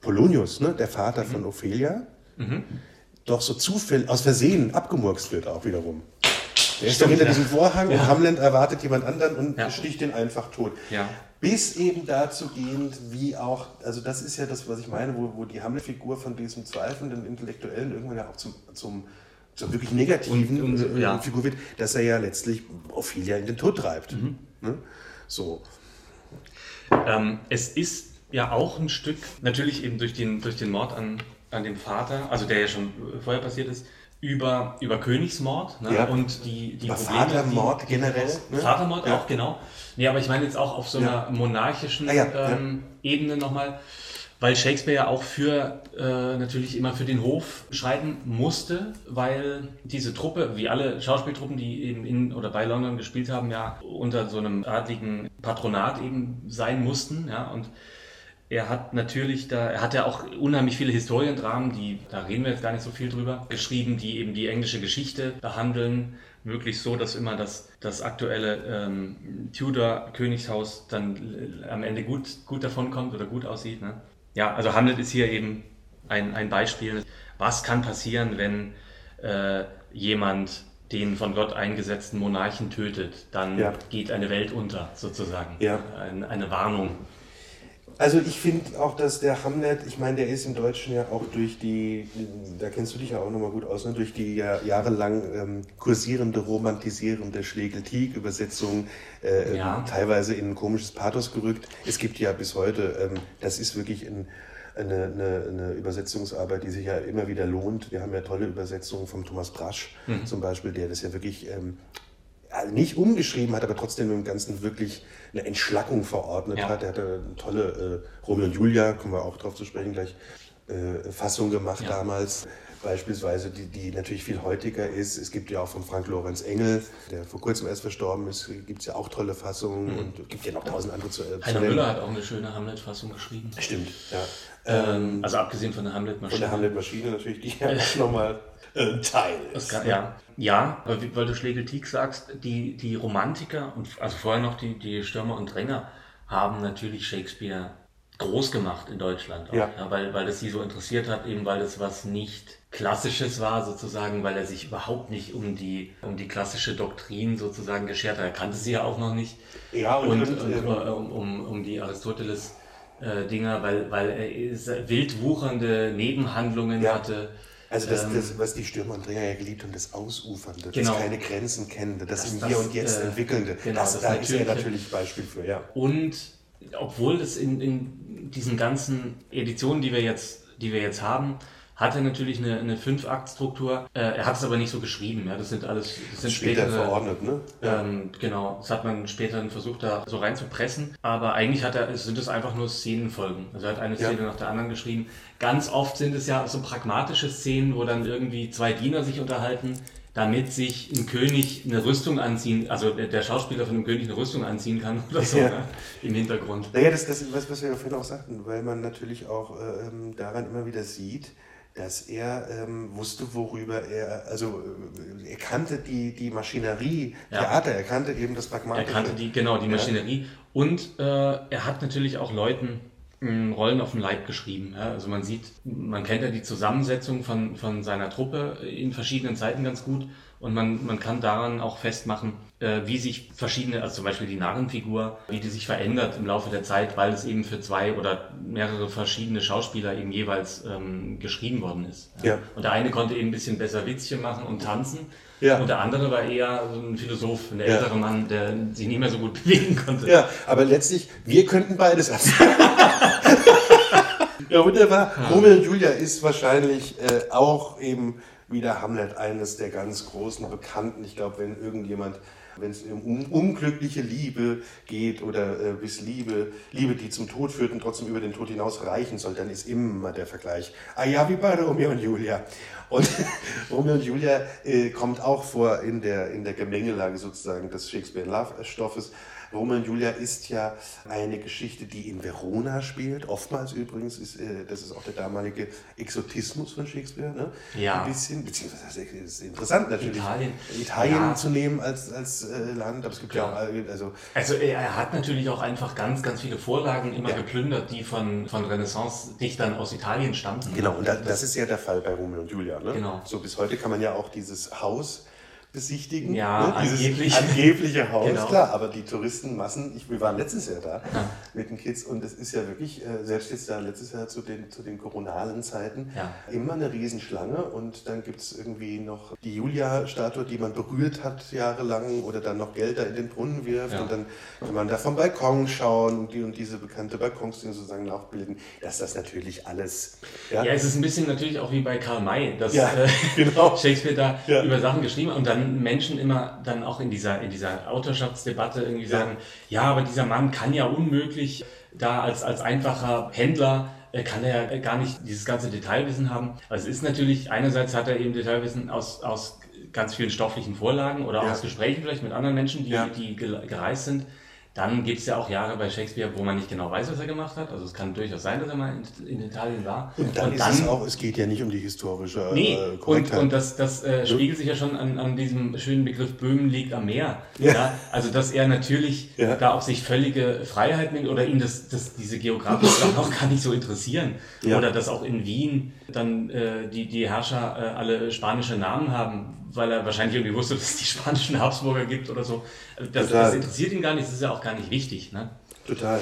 Polonius, ne, der Vater von Ophelia, doch so zufällig, aus Versehen abgemurkst wird auch wiederum. Der ist doch hinter diesem Vorhang und Hamlet erwartet jemand anderen und Ja. sticht den einfach tot. Ja. Bis eben dazu gehend, wie auch, also das ist ja das, was ich meine, wo, wo die Hamlet-Figur von diesem zweifelnden Intellektuellen irgendwann ja auch zum, zum, zur wirklich negativen Und- und- äh, ja. Figur wird, dass er ja letztlich Ophelia in den Tod treibt. Mhm. Ne? So. Ähm, es ist ja auch ein Stück, natürlich eben durch den, durch den Mord an, an dem Vater, also der ja schon vorher passiert ist, über, über Königsmord ne? Ja. und die, die Probleme, Vatermord die, generell, ne? Vatermord Ja. auch, genau. Nee, aber ich meine jetzt auch auf so einer monarchischen Ah, ja, ja. ähm, Ebene nochmal, weil Shakespeare ja auch für äh, natürlich immer für den Hof schreiben musste, weil diese Truppe, wie alle Schauspieltruppen, die eben in oder bei London gespielt haben, ja unter so einem adligen Patronat eben sein mussten, ja, und er hat natürlich da, er hat ja auch unheimlich viele Historiendramen, die, da reden wir jetzt gar nicht so viel drüber, geschrieben, die eben die englische Geschichte behandeln, möglichst so, dass immer das, das aktuelle ähm, Tudor-Königshaus dann äh, am Ende gut, gut davon kommt oder gut aussieht. Ne? Ja, also Hamlet ist hier eben ein, ein Beispiel. Was kann passieren, wenn äh, jemand den von Gott eingesetzten Monarchen tötet? Dann Ja. geht eine Welt unter, sozusagen. Ja. Ein, eine Warnung. Also ich finde auch, dass der Hamlet, ich meine, der ist im Deutschen ja auch durch die, da kennst du dich ja auch nochmal gut aus, ne? durch die ja, jahrelang ähm, kursierende, romantisierende Schlegel-Tieg-Übersetzung äh, Ja. teilweise in ein komisches Pathos gerückt. Es gibt ja bis heute, ähm, das ist wirklich ein, eine, eine, eine Übersetzungsarbeit, die sich ja immer wieder lohnt. Wir haben ja tolle Übersetzungen von Thomas Brasch zum Beispiel, der das ja wirklich ähm, nicht umgeschrieben hat, aber trotzdem im Ganzen wirklich eine Entschlackung verordnet Ja. hat. Er hatte eine tolle äh, Romeo und Julia, kommen wir auch drauf zu sprechen gleich, äh, Fassung gemacht Ja. damals. Beispielsweise, die, die natürlich viel heutiger ist. Es gibt ja auch von Frank Lorenz Engel, der vor kurzem erst verstorben ist, gibt es ja auch tolle Fassungen und es gibt ja noch tausend andere zu, äh, zu Heiner. Müller hat auch eine schöne Hamlet-Fassung geschrieben. Stimmt, ja. Ähm, also abgesehen von der Von Hamlet-Maschine. der Hamlet-Maschine natürlich, die ja auch nochmal ein Teil Das ist. kann, ja, ja, wie- weil du Schlegel-Tieg sagst, die, die Romantiker und also vorher noch die, die Stürmer und Dränger haben natürlich Shakespeare groß gemacht in Deutschland. Auch, Ja. weil, weil es sie so interessiert hat, eben weil es was nicht Klassisches war, sozusagen, weil er sich überhaupt nicht um die, um die klassische Doktrin sozusagen geschert hat. Er kannte sie ja auch noch nicht. Ja, und, und, und, und, äh, äh, um, um, um die Aristoteles äh, Dinger, weil, weil er ist- wild wuchernde Nebenhandlungen Ja. hatte. Also das, Ähm, das, was die Stürmer und Dränger ja geliebt haben, das Ausufernde, Genau. das keine Grenzen kennende, das, Das- im Hier und Jetzt äh, entwickelnde, genau, das, das da ist er natürlich Beispiel für, ja. Und obwohl es in, in diesen ganzen Editionen, die wir jetzt, die wir jetzt haben, hatte natürlich eine, eine Fünf-Akt-Struktur. Äh, er hat es aber nicht so geschrieben. Ja, das sind alles, das sind Später spätere, verordnet, ne? ähm, genau, das hat man später dann versucht, da so reinzupressen. Aber eigentlich hat er, sind es einfach nur Szenenfolgen. Also er hat eine Ja. Szene nach der anderen geschrieben. Ganz oft sind es ja so pragmatische Szenen, wo dann irgendwie zwei Diener sich unterhalten, damit sich ein König eine Rüstung anziehen, also der, Schauspieler von dem König eine Rüstung anziehen kann *laughs* oder so Ja. ne? im Hintergrund. Naja, das, das ist was, was wir ja vorhin auch sagten, weil man natürlich auch ähm, daran immer wieder sieht, dass er ähm, wusste, worüber er, also äh, er kannte die, die Maschinerie, Ja. Theater, er kannte eben das Er Pragmatische. kannte die, genau, die Ja. Maschinerie. Und äh, er hat natürlich auch Leuten mh, Rollen auf dem Leib geschrieben. Ja? Also man sieht, man kennt ja die Zusammensetzung von, von seiner Truppe in verschiedenen Zeiten ganz gut. Und man, man kann daran auch festmachen, wie sich verschiedene, also zum Beispiel die Narrenfigur, wie die sich verändert im Laufe der Zeit, weil es eben für zwei oder mehrere verschiedene Schauspieler eben jeweils ähm, geschrieben worden ist. Ja. Und der eine konnte eben ein bisschen besser Witzchen machen und tanzen. Ja. Und der andere war eher so ein Philosoph, ein Ja. älterer Mann, der sich nicht mehr so gut *laughs* bewegen konnte. Ja, aber letztlich, wir könnten beides erzählen. *laughs* ja, wunderbar. Romeo und Julia ist wahrscheinlich äh, auch eben wieder Hamlet, eines der ganz großen Bekannten. Ich glaube, wenn irgendjemand, wenn es um un unglückliche Liebe geht oder äh, bis Liebe, Liebe, die zum Tod führt und trotzdem über den Tod hinaus reichen soll, dann ist immer der Vergleich. Ah ja, wie bei Romeo und Julia. Und *laughs* Romeo und Julia äh, kommt auch vor in der, in der Gemengelage sozusagen des Shakespeare-Love-Stoffes. Romeo und Julia ist ja eine Geschichte, die in Verona spielt. Oftmals übrigens ist, äh, das ist auch der damalige Exotismus von Shakespeare, ne? Ja. Ein bisschen, beziehungsweise es ist interessant natürlich, Italien. Italien Ja. zu nehmen als, als äh, Land, aber es gibt ja, Ja. auch, also Also er hat natürlich auch einfach ganz, ganz viele Vorlagen immer Ja. geplündert, die von, von Renaissance-Dichtern aus Italien stammten. Genau, und da, das ist ja der Fall bei Romeo und Julia. Ne? Genau. So bis heute kann man ja auch dieses Haus besichtigen. Ja, ne? Dieses angeblich. angebliche Haus, Genau. klar. Aber die Touristenmassen, ich, wir waren letztes Jahr da mit den Kids und es ist ja wirklich, äh, selbst jetzt da letztes Jahr zu den, zu den koronalen Zeiten, Ja. immer eine Riesenschlange und dann gibt es irgendwie noch die Julia-Statue, die man berührt hat jahrelang oder dann noch Geld da in den Brunnen wirft Ja. und dann kann man da vom Balkon schauen und, die, und diese bekannte Balkonszene sozusagen nachbilden, dass das natürlich alles... Ja, es ist ein bisschen natürlich auch wie bei Karl May, dass Ja, äh, genau. *laughs* Shakespeare da Ja. über Sachen geschrieben hat und dann Menschen immer dann auch in dieser, in dieser Autorschaftsdebatte irgendwie sagen, ja, aber dieser Mann kann ja unmöglich da als, als einfacher Händler äh, kann er ja gar nicht dieses ganze Detailwissen haben. Also es ist natürlich, einerseits hat er eben Detailwissen aus, aus ganz vielen stofflichen Vorlagen oder Ja. aus Gesprächen vielleicht mit anderen Menschen, die, Ja. die gereist sind. Dann gibt es ja auch Jahre bei Shakespeare, wo man nicht genau weiß, was er gemacht hat. Also es kann durchaus sein, dass er mal in, in Italien war. Und dann ist es auch, es geht ja nicht um die historische Nee, äh, und, Korrektheit. und das, das äh, spiegelt sich ja schon an, an diesem schönen Begriff Böhmen liegt am Meer. Ja. Ja. also, dass er natürlich Ja. da auch sich völlige Freiheit nimmt oder ihn das, das, diese geografischen *laughs* Sachen auch gar nicht so interessieren. Ja. Oder dass auch in Wien dann äh, die, die Herrscher äh, alle spanische Namen haben, weil er wahrscheinlich irgendwie wusste, dass es die spanischen Habsburger gibt oder so. Also Das, das interessiert ihn gar nicht, das ist ja auch gar nicht wichtig. Ne? Total.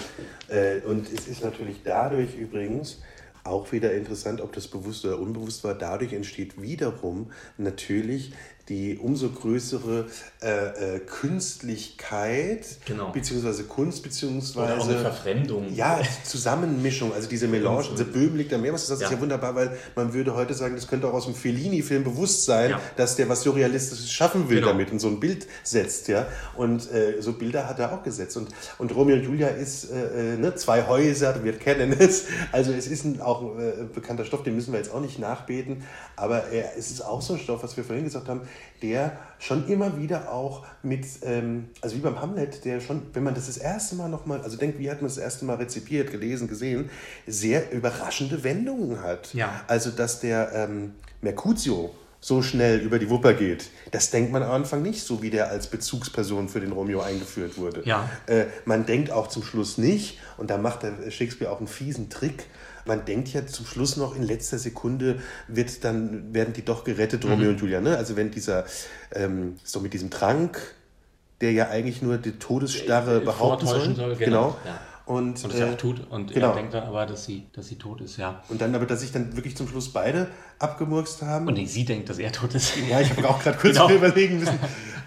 Äh, und es ist natürlich dadurch übrigens auch wieder interessant, ob das bewusst oder unbewusst war. Dadurch entsteht wiederum natürlich die umso größere äh, äh, Künstlichkeit, Genau. beziehungsweise Kunst, beziehungsweise Oder auch eine Verfremdung. Ja, Zusammenmischung, also diese Melange, diese Böhmen liegt am Meer, was das ist Ja. ja wunderbar, weil man würde heute sagen, das könnte auch aus dem Fellini-Film bewusst sein, Ja. dass der was Surrealistisches schaffen will Genau. damit und so ein Bild setzt, ja. Und äh, so Bilder hat er auch gesetzt. Und, und Romeo und Julia ist äh, äh, ne, zwei Häuser, wir kennen es. Also es ist ein auch äh, bekannter Stoff, den müssen wir jetzt auch nicht nachbeten, aber er, es ist auch so ein Stoff, was wir vorhin gesagt haben, der schon immer wieder auch mit, ähm, also wie beim Hamlet, der schon, wenn man das das erste Mal nochmal, also denkt, wie hat man das erste Mal rezipiert, gelesen, gesehen, sehr überraschende Wendungen hat. Ja. Also, dass der ähm, Mercutio so schnell über die Wupper geht, das denkt man am Anfang nicht, so wie der als Bezugsperson für den Romeo eingeführt wurde. Ja. Äh, man denkt auch zum Schluss nicht, und da macht der Shakespeare auch einen fiesen Trick, man denkt ja zum Schluss noch in letzter Sekunde wird dann, werden die doch gerettet, Mhm. Romeo und Julia. Ne? Also wenn dieser, ähm, so mit diesem Trank, der ja eigentlich nur die Todesstarre Äh, behaupten soll. soll, genau. genau, ja. Und, Und das äh, auch tut. Und genau. er denkt dann aber, dass sie, dass sie tot ist, ja. und dann aber, dass sich dann wirklich zum Schluss beide abgemurkst haben. Und nee, sie denkt, dass er tot ist. Ja, ich habe auch gerade kurz *laughs* Genau. *laughs* überlegen müssen.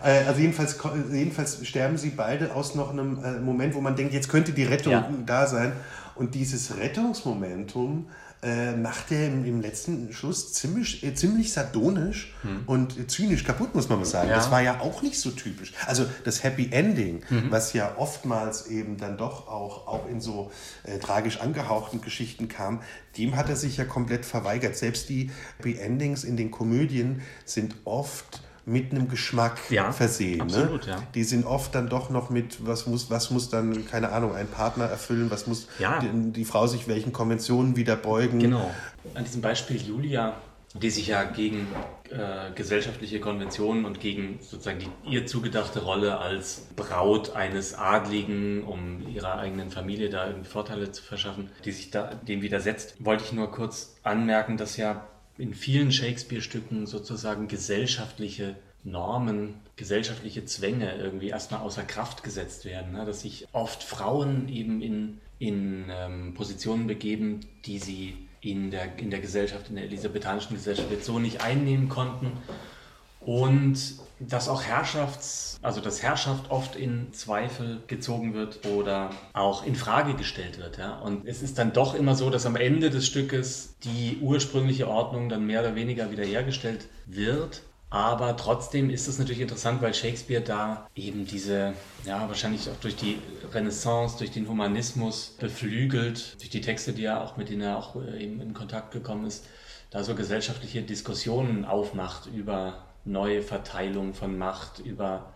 Äh, Also jedenfalls, jedenfalls sterben sie beide aus noch einem äh, Moment, wo man denkt, jetzt könnte die Rettung Ja. da sein. Und dieses Rettungsmomentum äh, macht er im, im letzten Schluss ziemlich, äh, ziemlich sardonisch und äh, zynisch kaputt, muss man mal sagen. Ja. Das war ja auch nicht so typisch. Also das Happy Ending, was ja oftmals eben dann doch auch, auch in so äh, tragisch angehauchten Geschichten kam, dem hat er sich ja komplett verweigert. Selbst die Happy Endings in den Komödien sind oft mit einem Geschmack Ja, versehen. absolut, ne? ja. Die sind oft dann doch noch mit, was muss, was muss dann, keine Ahnung, ein Partner erfüllen, was muss Ja. die, die Frau sich welchen Konventionen wieder beugen. Genau. An diesem Beispiel Julia, die sich ja gegen äh, gesellschaftliche Konventionen und gegen sozusagen die ihr zugedachte Rolle als Braut eines Adligen, um ihrer eigenen Familie da irgendwie Vorteile zu verschaffen, die sich da dem widersetzt, wollte ich nur kurz anmerken, dass ja in vielen Shakespeare-Stücken sozusagen gesellschaftliche Normen, gesellschaftliche Zwänge irgendwie erstmal außer Kraft gesetzt werden. Ne? Dass sich oft Frauen eben in, in ähm, Positionen begeben, die sie in der, in der Gesellschaft, in der elisabethanischen Gesellschaft jetzt so nicht einnehmen konnten. Und dass auch Herrschafts, also dass Herrschaft oft in Zweifel gezogen wird oder auch in Frage gestellt wird. Ja? Und es ist dann doch immer so, dass am Ende des Stückes die ursprüngliche Ordnung dann mehr oder weniger wiederhergestellt wird. Aber trotzdem ist es natürlich interessant, weil Shakespeare da eben diese, ja, wahrscheinlich auch durch die Renaissance, durch den Humanismus beflügelt, durch die Texte, die er auch, mit denen er auch äh, eben in Kontakt gekommen ist, da so gesellschaftliche Diskussionen aufmacht über neue Verteilung von Macht, über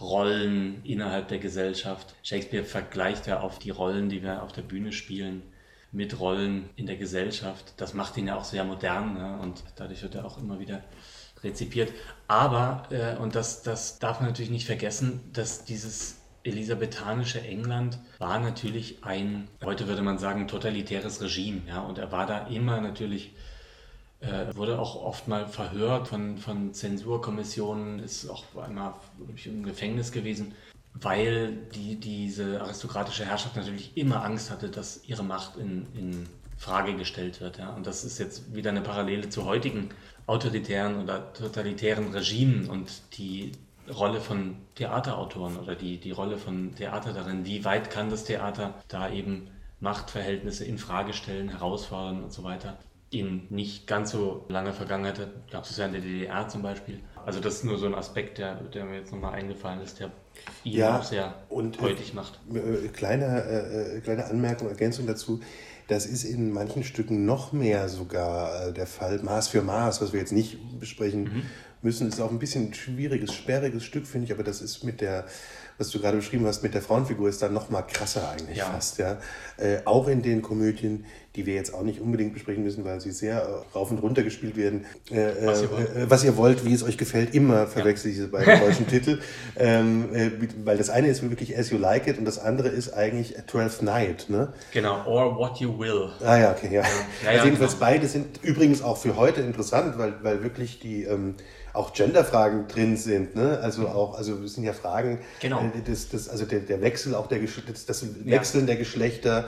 Rollen innerhalb der Gesellschaft. Shakespeare vergleicht ja auf die Rollen, die wir auf der Bühne spielen, mit Rollen in der Gesellschaft. Das macht ihn ja auch sehr modern ne? und dadurch wird er auch immer wieder rezipiert. Aber, äh, und das, das darf man natürlich nicht vergessen, dass dieses elisabethanische England war natürlich ein, heute würde man sagen, totalitäres Regime. Ja? Und er war da immer natürlich äh, wurde auch oft mal verhört von, von Zensurkommissionen, ist auch einmal im Gefängnis gewesen, weil die, diese aristokratische Herrschaft natürlich immer Angst hatte, dass ihre Macht in, in Frage gestellt wird. Ja? Und das ist jetzt wieder eine Parallele zu heutigen autoritären oder totalitären Regimen und die Rolle von Theaterautoren oder die, die Rolle von Theater darin. Wie weit kann das Theater da eben Machtverhältnisse in Frage stellen, herausfordern und so weiter? In nicht ganz so langer Vergangenheit gab es ja in der DDR zum Beispiel. Also das ist nur so ein Aspekt, der, der mir jetzt nochmal eingefallen ist, der ihn Ja, auch sehr und, äh, heutig macht. Äh, Kleine, äh, kleine Anmerkung, Ergänzung dazu. Das ist in manchen Stücken noch mehr sogar äh, der Fall. Maß für Maß, was wir jetzt nicht besprechen Mhm. müssen, ist auch ein bisschen ein schwieriges, sperriges Stück, finde ich. Aber das ist mit der, was du gerade beschrieben hast, mit der Frauenfigur ist dann noch mal krasser eigentlich Ja. fast. Ja? Äh, auch in den Komödien, die wir jetzt auch nicht unbedingt besprechen müssen, weil sie sehr äh, rauf und runter gespielt werden. Äh, Was ihr äh, wollt. äh, was ihr wollt, wie es euch gefällt, immer verwechsel ich diese beiden *laughs* deutschen Titel. Ähm, äh, weil das eine ist wirklich As You Like It und das andere ist eigentlich Twelfth Night. Ne? Genau, or what you will. Ah ja, okay, ja. ja, also jedenfalls genau. beide sind übrigens auch für heute interessant, weil, weil wirklich die ähm, auch Genderfragen drin sind. Ne? Also auch, also es sind ja Fragen, Genau. äh, das, das, also der, der Wechsel auch der Gesch- das, das Wechseln der Geschlechter.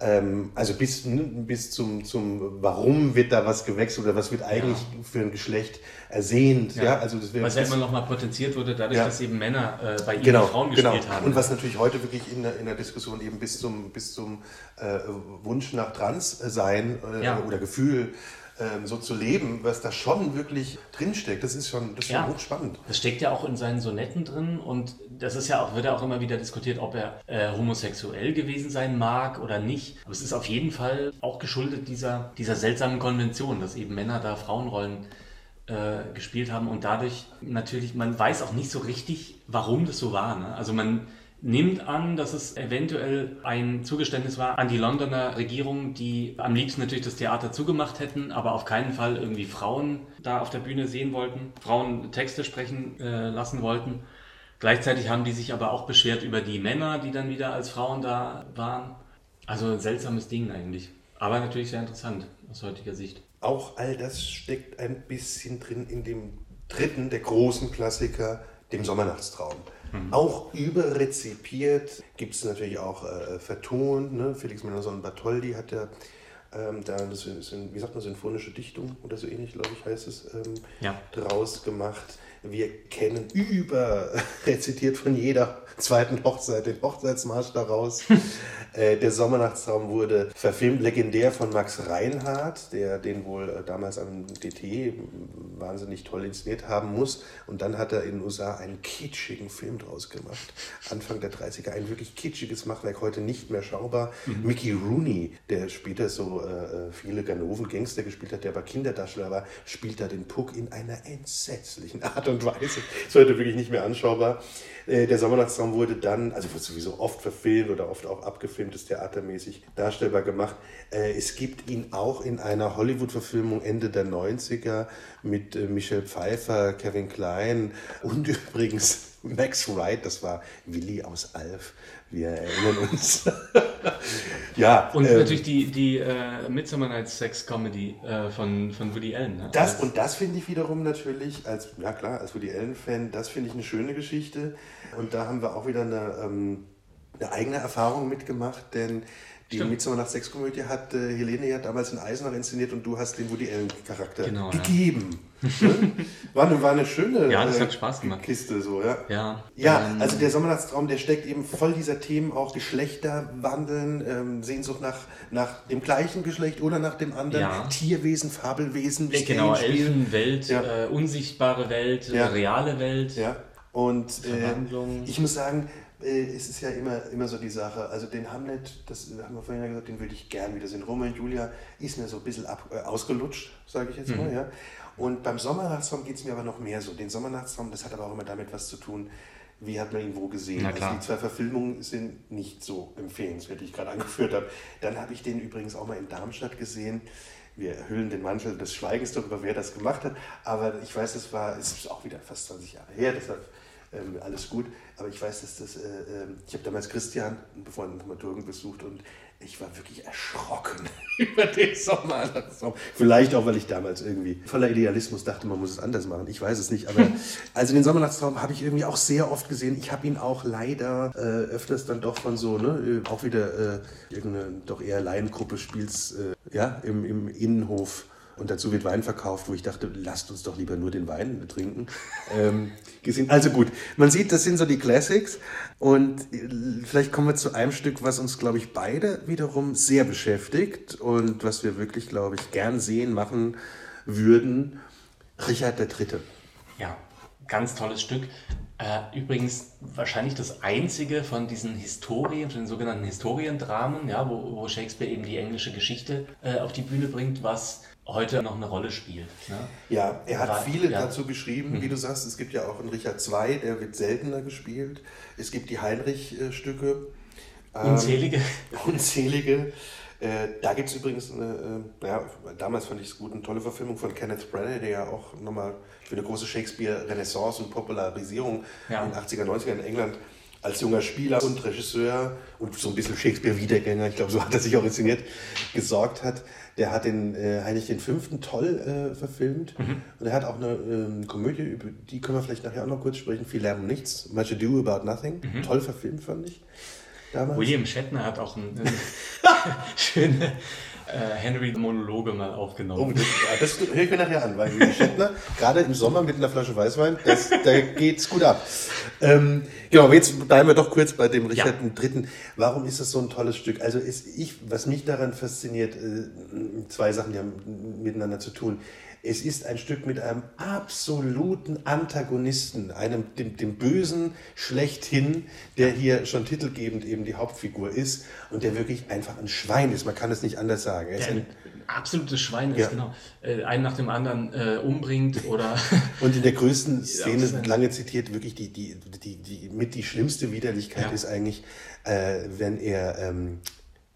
Ähm, also bis, ne, bis zum, zum, warum wird da was gewechselt oder was wird eigentlich für ein Geschlecht ersehnt. Ja, also das Was ja immer noch mal potenziert wurde, dadurch, Ja. dass eben Männer äh, bei ihm genau, Frauen genau. gespielt haben. Und was natürlich heute wirklich in der, in der Diskussion eben bis zum, bis zum äh, Wunsch nach Trans-Sein äh, Ja. oder Gefühl ähm, so zu leben, was da schon wirklich drinsteckt, das ist schon, das ist Ja. schon hochspannend. Das steckt ja auch in seinen Sonetten drin und das ist ja auch, wird ja auch immer wieder diskutiert, ob er äh, homosexuell gewesen sein mag oder nicht. Aber es ist auf jeden Fall auch geschuldet dieser, dieser seltsamen Konvention, dass eben Männer da Frauenrollen äh, gespielt haben und dadurch natürlich, man weiß auch nicht so richtig, warum das so war. Ne? Also man nimmt an, dass es eventuell ein Zugeständnis war an die Londoner Regierung, die am liebsten natürlich das Theater zugemacht hätten, aber auf keinen Fall irgendwie Frauen da auf der Bühne sehen wollten, Frauen Texte sprechen äh, lassen wollten. Gleichzeitig haben die sich aber auch beschwert über die Männer, die dann wieder als Frauen da waren. Also ein seltsames Ding eigentlich. Aber natürlich sehr interessant aus heutiger Sicht. Auch all das steckt ein bisschen drin in dem dritten der großen Klassiker, dem Sommernachtstraum. Auch überrezipiert, gibt es natürlich auch äh, vertont. Ne? Felix Mendelssohn Bartholdy hat ja ähm, da, das ist, ein- wie sagt man, sinfonische Dichtung oder so ähnlich, glaube ich, heißt es, ähm, Ja. draus gemacht. Wir kennen über, rezitiert von jeder zweiten Hochzeit den Hochzeitsmarsch daraus. *laughs* Äh, der Sommernachtstraum wurde verfilmt, legendär von Max Reinhardt, der den wohl äh, damals am DT wahnsinnig toll inszeniert haben muss. Und dann hat er in den USA einen kitschigen Film draus gemacht. Anfang der 30er, ein wirklich kitschiges Machwerk, heute nicht mehr schaubar. Mhm. Mickey Rooney, der später so äh, viele Ganoven-Gangster gespielt hat, der aber Kinderdarsteller war, spielt da den Puck in einer entsetzlichen Art und Weise. Ist heute wirklich nicht mehr anschaubar. Äh, der Sommernachtsraum wurde dann, also wird sowieso oft verfilmt oder oft auch abgefilmt, ist theatermäßig darstellbar gemacht. Äh, es gibt ihn auch in einer Hollywood-Verfilmung Ende der 90er mit äh, Michelle Pfeiffer, Kevin Klein und *laughs* übrigens Max Wright, das war Willi aus Alf. Wir erinnern uns. *laughs* ja. Und ähm, natürlich die, die äh, Midsummer Night's Sex Comedy äh, von, von Woody Allen. Ne? Das, und das finde ich wiederum natürlich, als, ja klar, als Woody Allen-Fan, das finde ich eine schöne Geschichte. Und da haben wir auch wieder eine, ähm, eine eigene Erfahrung mitgemacht, denn die Stimmt. Midsommer nach Sex Komödie hat äh, Helene ja damals in Eisenach inszeniert und du hast den Woody Allen Charakter genau, gegeben. Ja. Ne? war, eine, war eine schöne ja, das hat Spaß gemacht. Kiste so, ja. Ja, ja ähm, also der Sommernachtstraum, der steckt eben voll dieser Themen, auch Geschlechterwandeln, ähm, Sehnsucht nach, nach dem gleichen Geschlecht oder nach dem anderen, ja. Tierwesen, Fabelwesen, ja, genau, Elfenwelt, äh, unsichtbare Welt, reale Welt. Ja. Und äh, ich muss sagen, äh, es ist ja immer, immer so die Sache, also den Hamlet, das haben wir vorhin ja gesagt, den würde ich gern wiedersehen. Romeo und Julia ist mir so ein bisschen ab, äh, ausgelutscht, sage ich jetzt mhm. mal. Ja. Und beim Sommernachtsraum geht es mir aber noch mehr so. Den Sommernachtsraum, das hat aber auch immer damit was zu tun, wie hat man ihn wo gesehen. Also die zwei Verfilmungen sind nicht so empfehlenswert, die ich gerade *laughs* angeführt habe. Dann habe ich den übrigens auch mal in Darmstadt gesehen. Wir hüllen den Mantel des Schweigens darüber, wer das gemacht hat. Aber ich weiß, es war, es ist auch wieder fast 20 Jahre her, deshalb ähm, alles gut. Aber ich weiß, dass das, äh, ähm, ich habe damals Christian, einen befreundeten Dramaturgen, besucht und ich war wirklich erschrocken *laughs* über den Sommer. Vielleicht auch, weil ich damals irgendwie voller Idealismus dachte, man muss es anders machen. Ich weiß es nicht. Aber *laughs* also den Sommernachtstraum habe ich irgendwie auch sehr oft gesehen. Ich habe ihn auch leider äh, öfters dann doch von so, ne, auch wieder äh, irgendeine doch eher Laiengruppe spiels, äh, ja, im, im Innenhof und dazu wird Wein verkauft, wo ich dachte, lasst uns doch lieber nur den Wein trinken. *laughs* ähm. Also gut, man sieht, das sind so die Classics und äh, vielleicht kommen wir zu einem Stück, was uns, glaube ich, beide wiederum sehr beschäftigt und was wir wirklich, glaube ich, gern sehen, machen würden. Richard III. Ja, ganz tolles Stück. Äh, übrigens wahrscheinlich das einzige von diesen Historien, von den sogenannten Historiendramen, ja, wo, wo Shakespeare eben die englische Geschichte äh, auf die Bühne bringt, was heute noch eine Rolle spielt. Ne? Ja, er hat War, viele ja. dazu geschrieben, hm. wie du sagst. Es gibt ja auch einen Richard II, der wird seltener gespielt. Es gibt die Heinrich-Stücke. Ähm, unzählige. *laughs* unzählige. Äh, da gibt es übrigens, eine, äh, ja, damals fand ich es gut, eine tolle Verfilmung von Kenneth Branagh, der ja auch nochmal für eine große Shakespeare-Renaissance und Popularisierung ja. in den 80er, 90er in England als junger Spieler und Regisseur und so ein bisschen Shakespeare-Wiedergänger, ich glaube, so hat er sich auch inszeniert, gesorgt hat. Der hat den äh, Heinrich V. toll äh, verfilmt. Mhm. Und er hat auch eine ähm, Komödie, über die können wir vielleicht nachher auch noch kurz sprechen. Viel Lärm und Nichts. Much Ado About Nothing. Mhm. Toll verfilmt, fand ich. Damals. William Shatner hat auch eine *laughs* schöne äh, Henry-Monologe mal aufgenommen. Oh, das, das höre ich mir nachher an, weil Shatner, gerade im Sommer mit einer Flasche Weißwein, das, da geht's gut ab. Ähm, genau, aber jetzt bleiben wir doch kurz bei dem Richard ja. III. Warum ist das so ein tolles Stück? Also ist ich, was mich daran fasziniert, äh, zwei Sachen, die haben miteinander zu tun. Es ist ein Stück mit einem absoluten Antagonisten, einem dem, dem Bösen schlechthin, der hier schon titelgebend eben die Hauptfigur ist und der wirklich einfach ein Schwein ist. Man kann es nicht anders sagen. Er ist ein, absolutes Schwein ist, ja. genau. Äh, einen nach dem anderen äh, umbringt oder. *laughs* Und in der größten Szene, lange zitiert, wirklich die, die, die, die mit die schlimmste Widerlichkeit ja. ist eigentlich, äh, wenn er ähm,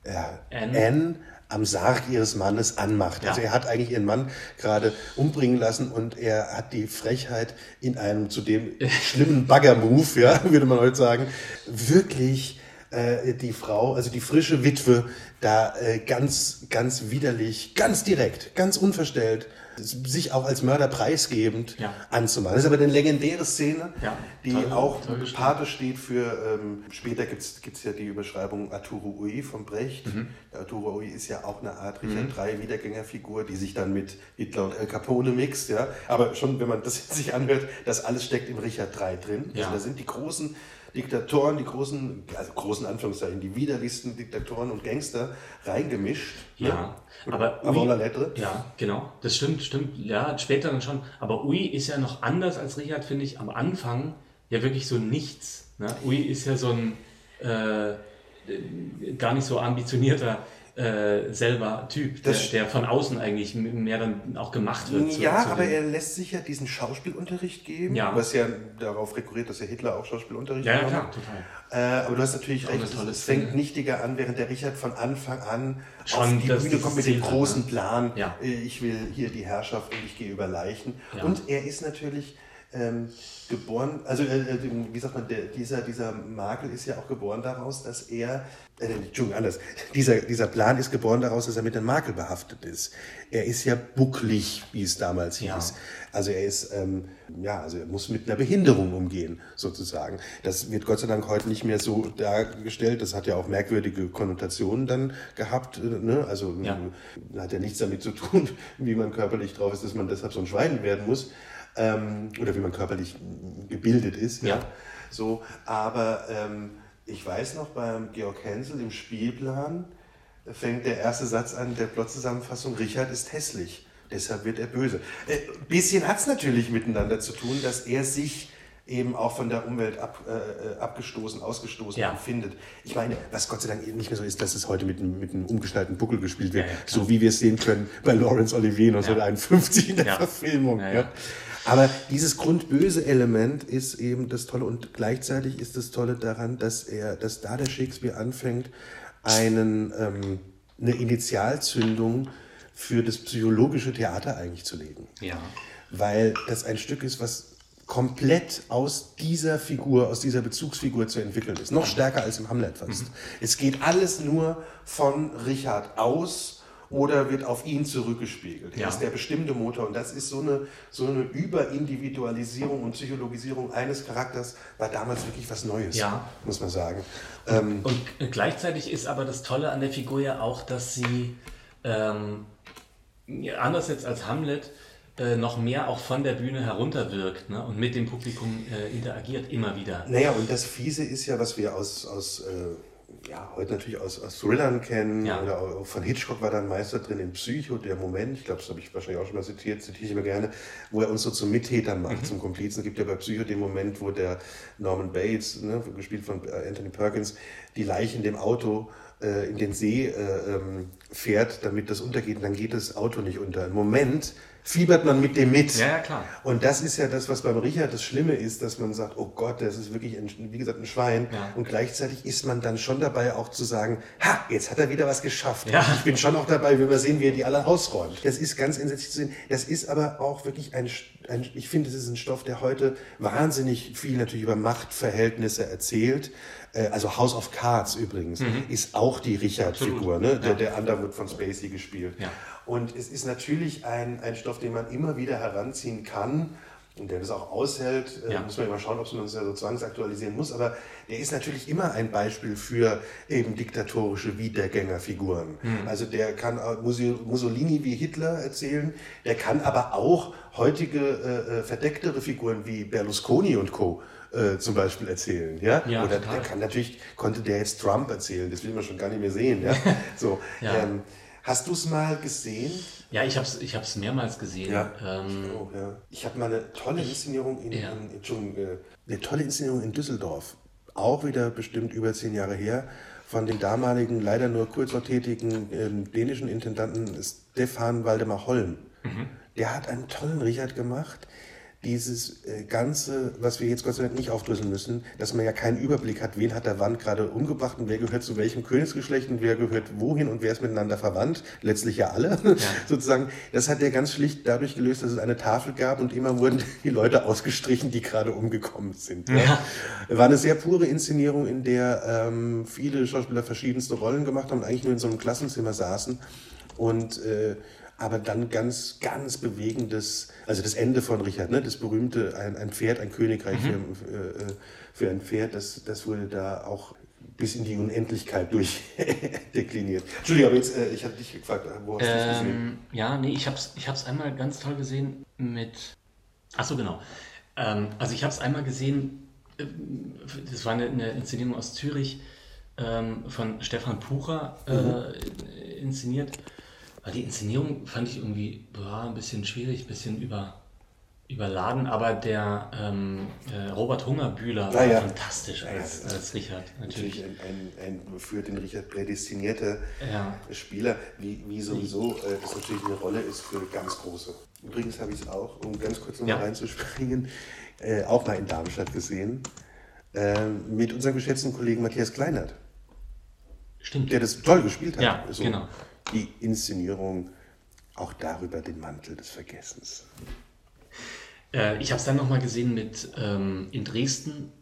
ja, Anne. Anne am Sarg ihres Mannes anmacht. Ja. Also er hat eigentlich ihren Mann gerade umbringen lassen und er hat die Frechheit in einem zudem *laughs* schlimmen Bagger-Move, ja, würde man heute sagen, wirklich äh, die Frau, also die frische Witwe, da äh, ganz, ganz widerlich, ganz direkt, ganz unverstellt sich auch als Mörder preisgebend Ja. anzumachen. Das ist aber eine legendäre Szene, Ja, die toll- auch toll. Pate steht für, ähm, später gibt's gibt's ja die Überschreibung Arturo Ui von Brecht. Mhm. Der Arturo Ui ist ja auch eine Art Richard III Wiedergängerfigur, die sich dann mit Hitler und El Capone mixt. Ja? Aber schon, wenn man das jetzt *laughs* sich anhört, das alles steckt im Richard III drin. Ja. Also da sind die großen Diktatoren, die großen, also großen Anführungszeichen, die widerlichsten Diktatoren und Gangster reingemischt. Ja, Ne? aber Ui- la lettre. Ja, genau. Das stimmt, stimmt. Ja, später dann schon. Aber Ui ist ja noch anders als Richard, finde ich. Am Anfang ja wirklich so nichts. Ne? Ui ist ja so ein äh, gar nicht so ambitionierter äh, selber Typ, der, der von außen eigentlich mehr dann auch gemacht wird. zu- Ja, zu aber dem- er lässt sich ja diesen Schauspielunterricht geben, Ja. was ja darauf rekurriert, dass ja Hitler auch Schauspielunterricht Ja, ja, genommen klar, hat. total. Äh, aber du hast natürlich Auch recht, es fängt nichtiger an, während der Richard von Anfang an Schon auf die das- Bühne kommt mit dem hat, großen ne? Plan, Ja. äh, ich will hier die Herrschaft und ich gehe über Leichen. Ja. Und er ist natürlich ähm, geboren, also äh, äh, wie sagt man, der, dieser, dieser Makel ist ja auch geboren daraus, dass er, äh, Entschuldigung, anders, dieser, dieser Plan ist geboren daraus, dass er mit einem Makel behaftet ist. Er ist ja bucklig, wie es damals Ja. hieß. Also er ist, ähm, ja, also er muss mit einer Behinderung umgehen, sozusagen. Das wird Gott sei Dank heute nicht mehr so dargestellt. Das hat ja auch merkwürdige Konnotationen dann gehabt. äh, Ne? Also Ja. äh, hat ja nichts damit zu tun, *laughs* wie man körperlich drauf ist, dass man deshalb so ein Schwein werden muss. Ähm, oder wie man körperlich gebildet ist. Ja. So, aber ähm, ich weiß noch, beim Georg Hensel im Spielplan fängt der erste Satz an der Plotzusammenfassung, Richard ist hässlich, deshalb wird er böse. Äh, bisschen hat es natürlich miteinander zu tun, dass er sich eben auch von der Umwelt ab, äh, äh, abgestoßen, ausgestoßen Ja. empfindet. Ich meine, was Gott sei Dank eben nicht mehr so ist, dass es heute mit, einem- mit einem umgeschnallten Buckel gespielt wird, Ja, ja, so wie wir es sehen können bei Laurence Olivier 1951 in der. Verfilmung. Aber dieses grundböse Element ist eben das Tolle und gleichzeitig ist das Tolle daran, dass er, dass da der Shakespeare anfängt, einen, ähm, eine Initialzündung für das psychologische Theater eigentlich zu legen. Ja. Weil das ein Stück ist, was komplett aus dieser Figur, aus dieser Bezugsfigur zu entwickeln ist. Noch stärker als im Hamlet fast. Es geht alles nur von Richard aus oder wird auf ihn zurückgespiegelt. Er Ja. ist der bestimmte Motor und das ist so eine, so eine Überindividualisierung und Psychologisierung eines Charakters, war damals wirklich was Neues, Ja. muss man sagen. Ähm, Und gleichzeitig ist aber das Tolle an der Figur ja auch, dass sie ähm, anders jetzt als Hamlet äh, noch mehr auch von der Bühne herunterwirkt ne? und mit dem Publikum äh, interagiert immer wieder. Naja, und das Fiese ist ja, was wir aus, aus äh, ja, heute natürlich aus, aus Thrillern kennen, Ja. oder auch von Hitchcock war da ein Meister drin in Psycho, der Moment, ich glaube, das habe ich wahrscheinlich auch schon mal zitiert, zitiere ich immer gerne, wo er uns so zum Mittäter macht, zum Komplizen. Es gibt ja bei Psycho den Moment, wo der Norman Bates, ne, gespielt von äh, Anthony Perkins, die Leiche in dem Auto äh, in den See äh, ähm, fährt, damit das untergeht und dann geht das Auto nicht unter. Im Moment fiebert man mit dem mit. Ja, ja, klar. Und das ist ja das, was beim Richard das Schlimme ist, dass man sagt, oh Gott, das ist wirklich, ein, wie gesagt, ein Schwein. Ja. Und gleichzeitig ist man dann schon dabei, auch zu sagen, ha, jetzt hat er wieder was geschafft. Ja. Ich bin schon auch dabei, wenn wir sehen, wie er die alle ausräumt. Das ist ganz entsetzlich zu sehen. Das ist aber auch wirklich ein, ein ich finde, es ist ein Stoff, der heute wahnsinnig viel natürlich über Machtverhältnisse erzählt. Äh, Also House of Cards übrigens Mhm. ist auch die Richard-Figur, ne? der, der Underwood von Spacey gespielt. Ja. Und es ist natürlich ein, ein Stoff, den man immer wieder heranziehen kann und der das auch aushält. Äh, Ja. Muss man immer schauen, ob man das ja so zwangsaktualisieren muss. Aber der ist natürlich immer ein Beispiel für eben diktatorische Wiedergängerfiguren. Hm. Also der kann Musi- Mussolini wie Hitler erzählen, der kann aber auch heutige äh, äh, verdecktere Figuren wie Berlusconi und Co. Äh, zum Beispiel erzählen, ja? Ja, Oder total. der kann natürlich, konnte der jetzt Trump erzählen, das will man schon gar nicht mehr sehen, ja? *laughs* So, Ja. ähm, hast du es mal gesehen? Ja, ich habe es ich hab's mehrmals gesehen. Ähm, Oh, ja. Ich habe mal eine tolle Inszenierung in, Ja. in, Entschuldigung, äh, eine tolle Inszenierung in Düsseldorf, auch wieder bestimmt über zehn Jahre her, von dem damaligen, leider nur kurz noch tätigen ähm, dänischen Intendanten Stefan Waldemar Holm. Der hat einen tollen Richard gemacht, dieses äh, Ganze, was wir jetzt Gott sei Dank nicht aufdrüsseln müssen, dass man ja keinen Überblick hat, wen hat der Wand gerade umgebracht und wer gehört zu welchem Königsgeschlecht und wer gehört wohin und wer ist miteinander verwandt, letztlich ja alle, ja. *laughs* sozusagen. Das hat er ganz schlicht dadurch gelöst, dass es eine Tafel gab und immer wurden die Leute ausgestrichen, die gerade umgekommen sind. Ja. War eine sehr pure Inszenierung, in der ähm, viele Schauspieler verschiedenste Rollen gemacht haben und eigentlich nur in so einem Klassenzimmer saßen und äh, aber dann ganz, ganz bewegendes, also das Ende von Richard, ne, das berühmte, ein, ein Pferd, ein Königreich mhm. für, äh, für ein Pferd, das, das wurde da auch bis in die Unendlichkeit durchdekliniert. *laughs* Entschuldigung, aber jetzt, äh, ich habe dich gefragt, wo hast du ähm, das gesehen? Ja, nee, ich habe es ich hab's einmal ganz toll gesehen mit, ach so, genau. Ähm, also ich habe es einmal gesehen, äh, das war eine, eine Inszenierung aus Zürich ähm, von Stefan Pucher äh, mhm. inszeniert. Weil die Inszenierung fand ich irgendwie boah, ein bisschen schwierig, ein bisschen über, überladen, aber der ähm, äh, Robert Hungerbühler ah, war ja. fantastisch als, als Richard. Natürlich, natürlich ein, ein, ein, für den Richard prädestinierter ja. Spieler, wie, wie sowieso äh, das natürlich eine Rolle ist für ganz große. Übrigens habe ich es auch, um ganz kurz noch ja. mal reinzuspringen, äh, auch mal in Darmstadt gesehen, äh, mit unserem geschätzten Kollegen Matthias Kleinert. Stimmt. Der das toll gespielt hat. Ja, so. genau die Inszenierung auch darüber den Mantel des Vergessens. Äh, ich habe es dann nochmal gesehen mit ähm, in Dresden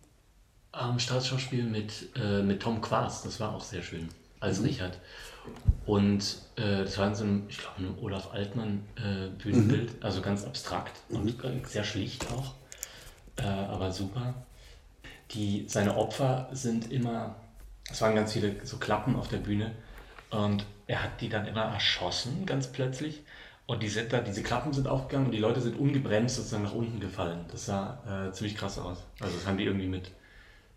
am Staatsschauspiel mit, äh, mit Tom Quast. Das war auch sehr schön als mhm. Richard. Und äh, das war in so einem, ich glaube, einem Olaf Altmann äh, Bühnenbild, mhm. also ganz abstrakt mhm. und sehr schlicht auch, äh, aber super. Die, seine Opfer sind immer, es waren ganz viele so Klappen auf der Bühne und er hat die dann immer erschossen, ganz plötzlich. Und die sind da, diese Klappen sind aufgegangen und die Leute sind ungebremst sozusagen nach unten gefallen. Das sah äh, ziemlich krass aus. Also das haben die irgendwie mit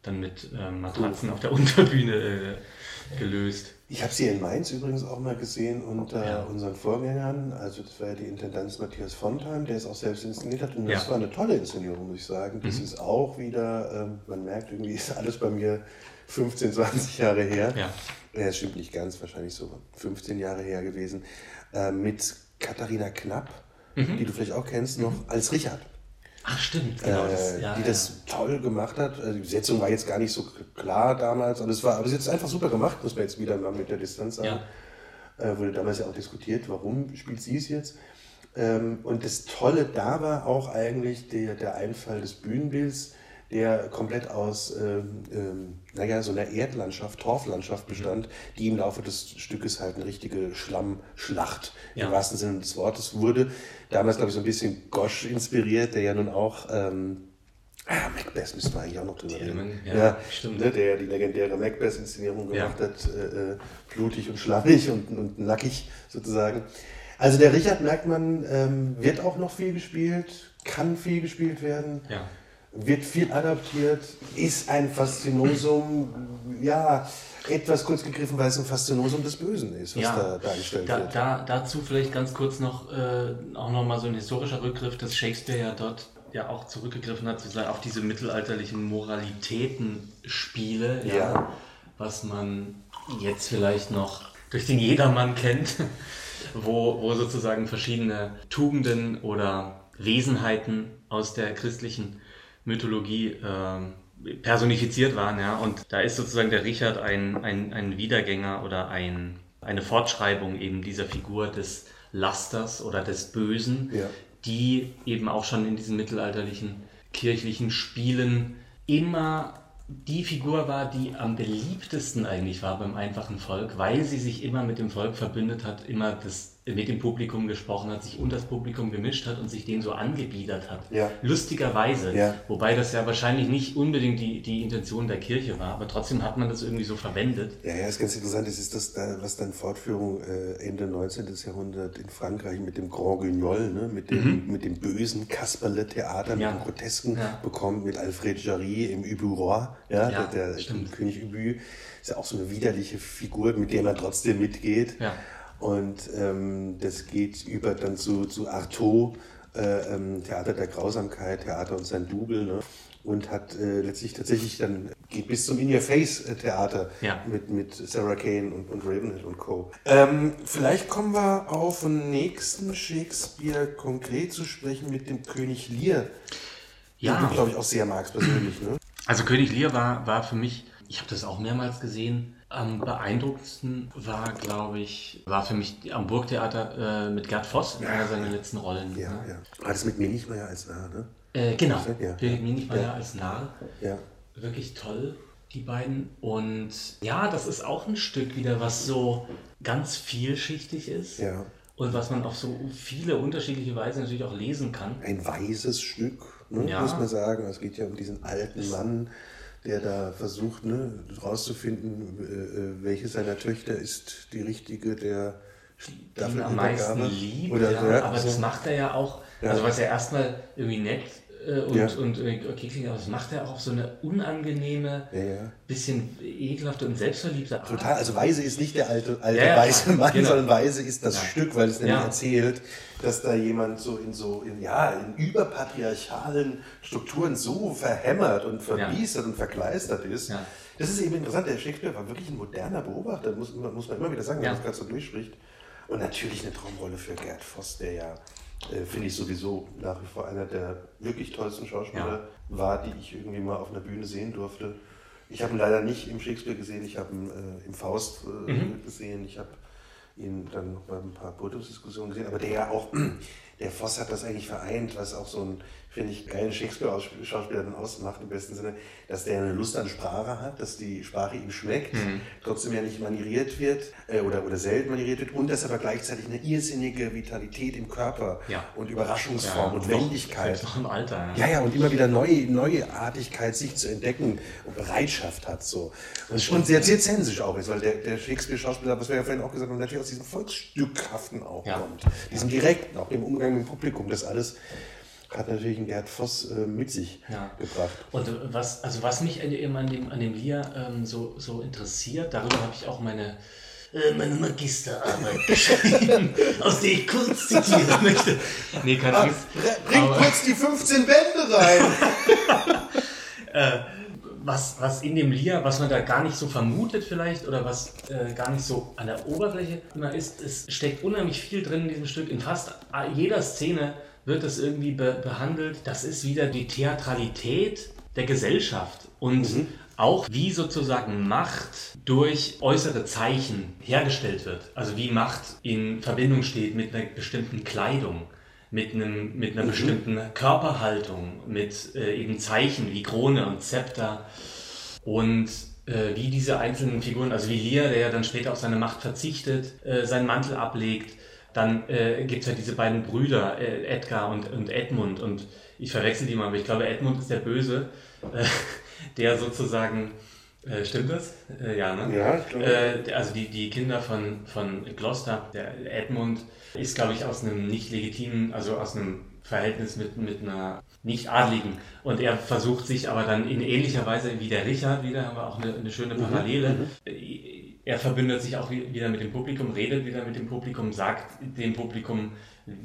dann mit ähm, Matratzen auf der *laughs* Unterbühne äh, gelöst. Ich habe sie in Mainz übrigens auch mal gesehen unter ja. unseren Vorgängern. Also das war ja die Intendanz Matthias Fontheim, der es auch selbst inszeniert hat. Und das ja. war eine tolle Inszenierung, muss ich sagen. Das mhm. ist auch wieder, ähm, man merkt irgendwie, ist alles bei mir 15, 20 Jahre her. Ja. Ja, das stimmt nicht ganz, wahrscheinlich so 15 Jahre her gewesen, äh, mit Katharina Knapp, mhm. die du vielleicht auch kennst, noch mhm. als Richard. Ach, stimmt, genau. Äh, ja, die ja. das toll gemacht hat. Also die Besetzung war jetzt gar nicht so klar damals, und es war, aber sie hat es einfach super gemacht, muss man jetzt wieder mal mit der Distanz sagen. Ja. Äh, wurde damals ja auch diskutiert, warum spielt sie es jetzt. Ähm, und das Tolle da war auch eigentlich der, der Einfall des Bühnenbilds der komplett aus ähm, ähm, naja, so einer Erdlandschaft, Torflandschaft bestand, die im Laufe des Stückes halt eine richtige Schlammschlacht ja. im wahrsten Sinne des Wortes wurde. Damals, glaube ich, so ein bisschen Gosch inspiriert, der ja nun auch ähm, Ah, Macbeth müssen wir eigentlich auch noch drüber reden. Ja, ja, stimmt. Ne, der die legendäre Macbeth-Inszenierung gemacht ja. hat, äh, äh, blutig und schlammig und, und nackig sozusagen. Also der Richard merkt man, ähm, wird auch noch viel gespielt, kann viel gespielt werden. Ja wird viel adaptiert, ist ein Faszinosum, ja, etwas kurz gegriffen, weil es ein Faszinosum des Bösen ist, was ja, da dargestellt da, wird. Da, dazu vielleicht ganz kurz noch, äh, auch nochmal so ein historischer Rückgriff, dass Shakespeare ja dort ja auch zurückgegriffen hat, sozusagen auf diese mittelalterlichen Moralitätenspiele, ja. ja, was man jetzt vielleicht noch durch den Jedermann kennt, *laughs* wo, wo sozusagen verschiedene Tugenden oder Wesenheiten aus der christlichen Mythologie äh, personifiziert waren. Ja? Und da ist sozusagen der Richard ein, ein, ein Wiedergänger oder ein, eine Fortschreibung eben dieser Figur des Lasters oder des Bösen, ja. die eben auch schon in diesen mittelalterlichen kirchlichen Spielen immer die Figur war, die am beliebtesten eigentlich war beim einfachen Volk, weil sie sich immer mit dem Volk verbündet hat, immer das mit dem Publikum gesprochen hat, sich unter das Publikum gemischt hat und sich dem so angebiedert hat. Ja. Lustigerweise. Ja. Wobei das ja wahrscheinlich nicht unbedingt die, die Intention der Kirche war, aber trotzdem hat man das irgendwie so verwendet. Ja, ja, ist ganz interessant. Das ist das, was dann Fortführung äh, Ende 19. Jahrhundert in Frankreich mit dem Grand Guignol, ne, mit, dem, mhm. mit dem bösen Kasperle-Theater, ja. mit dem Grotesken ja. bekommen, mit Alfred Jarry im Ubu ja, der, der König Ubu. Ist ja auch so eine widerliche Figur, mit der man trotzdem mitgeht. Ja. Und ähm, das geht über dann zu, zu Artaud, äh, ähm, Theater der Grausamkeit, Theater und sein Double, ne? und hat äh, letztlich tatsächlich dann geht bis zum In-Your-Face-Theater Ja. mit, mit Sarah Kane und, und Ravenhill und Co. Ähm, vielleicht kommen wir auf den nächsten Shakespeare konkret zu sprechen mit dem König Lear. Ja. Den du, glaube ich, auch sehr magst persönlich, ne? Also König Lear war, war für mich, ich habe das auch mehrmals gesehen, am beeindruckendsten war, glaube ich, war für mich am Burgtheater äh, mit Gerd Voss in einer seiner letzten Rollen. Ja, ne? ja. War das mit Minichmeier als Narr, ne? Äh, genau, Ja. Birgit Minichmeier als Narr. Ja. Wirklich toll, die beiden. Und ja, das ist auch ein Stück wieder, was so ganz vielschichtig ist. Ja. Und was man auf so viele unterschiedliche Weise natürlich auch lesen kann. Ein weises Stück, ne, Ja. muss man sagen. Es geht ja um diesen alten Mann, der da versucht, ne, rauszufinden, äh, äh, welche seiner Töchter ist die richtige, der ihn am meisten liebt. Oder ja, so, ja, aber so. das macht er ja auch, also was ja erstmal irgendwie nett und, Ja. und äh, okay klingt, aber das macht er auch auf so eine unangenehme, Ja, bisschen ekelhafte und selbstverliebte Art. Total, also Weise ist nicht der alte, alte Ja, weiße Mann, genau. sondern Weise ist das Stück, weil es nämlich erzählt, dass da jemand so in so in, ja, in überpatriarchalen Strukturen so verhämmert und verbiestert und verkleistert ist. Das ist eben interessant. Der Shakespeare war wirklich ein moderner Beobachter, muss, muss man immer wieder sagen, wenn man das gerade so durchspricht. Und natürlich eine Traumrolle für Gerd Voss, der ja, äh, finde ich sowieso nach wie vor einer der wirklich tollsten Schauspieler war, die ich irgendwie mal auf einer Bühne sehen durfte. Ich habe ihn leider nicht im Shakespeare gesehen, ich habe ihn äh, im Faust äh, gesehen, ich habe ihn dann noch bei ein paar Podiumsdiskussionen gesehen, aber der ja auch, *clears throat* der Voss hat das eigentlich vereint, was auch so ein, finde ich, geilen Shakespeare-Schauspieler dann ausmacht im besten Sinne, dass der eine Lust an Sprache hat, dass die Sprache ihm schmeckt, Mhm. trotzdem ja nicht manieriert wird äh, oder, oder selten manieriert wird und dass aber gleichzeitig eine irrsinnige Vitalität im Körper Ja. und Überraschungsform und noch- Wendigkeit. Noch im Alter. Ja, ja, und immer wieder neue, Neuartigkeit sich zu entdecken und Bereitschaft hat. So. Und, und sehr zirzensisch auch ist, weil der, der Shakespeare-Schauspieler, was wir ja vorhin auch gesagt haben, natürlich aus diesem Volksstückhaften auch Ja. kommt. Diesem direkten, auch dem Umgang mit dem Publikum. Das alles hat natürlich ein Gerd Voss äh, mit sich Ja. gebracht. Und äh, was, also was mich an dem, an dem, an dem Lier ähm, so, so interessiert, darüber habe ich auch meine, äh, meine Magisterarbeit *laughs* geschrieben, aus der ich kurz zitieren möchte. Nee, keine Angst. Bring kurz die 15 Bände rein! *laughs* was, was in dem Lier, was man da gar nicht so vermutet vielleicht oder was äh, gar nicht so an der Oberfläche immer ist, es steckt unheimlich viel drin in diesem Stück. In fast jeder Szene wird es irgendwie be behandelt. Das ist wieder die Theatralität der Gesellschaft und auch wie sozusagen Macht durch äußere Zeichen hergestellt wird. Also wie Macht in Verbindung steht mit einer bestimmten Kleidung mit, einem, mit einer bestimmten Körperhaltung, mit äh, eben Zeichen wie Krone und Zepter und äh, wie diese einzelnen Figuren, also wie Lear, der ja dann später auf seine Macht verzichtet, äh, seinen Mantel ablegt. Dann äh, gibt es ja diese beiden Brüder, äh, Edgar und, und Edmund. Und ich verwechsel die mal, aber ich glaube, Edmund ist der Böse, äh, *laughs* der sozusagen, äh, stimmt das? Äh, ja, ne? Ja, ich glaube. Äh, also die, die Kinder von, von Gloucester, der Edmund, ist, glaube ich, aus einem nicht legitimen, also aus einem Verhältnis mit, mit einer nicht-Adligen. Und er versucht sich aber dann in ähnlicher Weise wie der Richard, wieder haben wir auch eine, eine schöne Parallele. Er verbündet sich auch wie- wieder mit dem Publikum, redet wieder mit dem Publikum, sagt dem Publikum,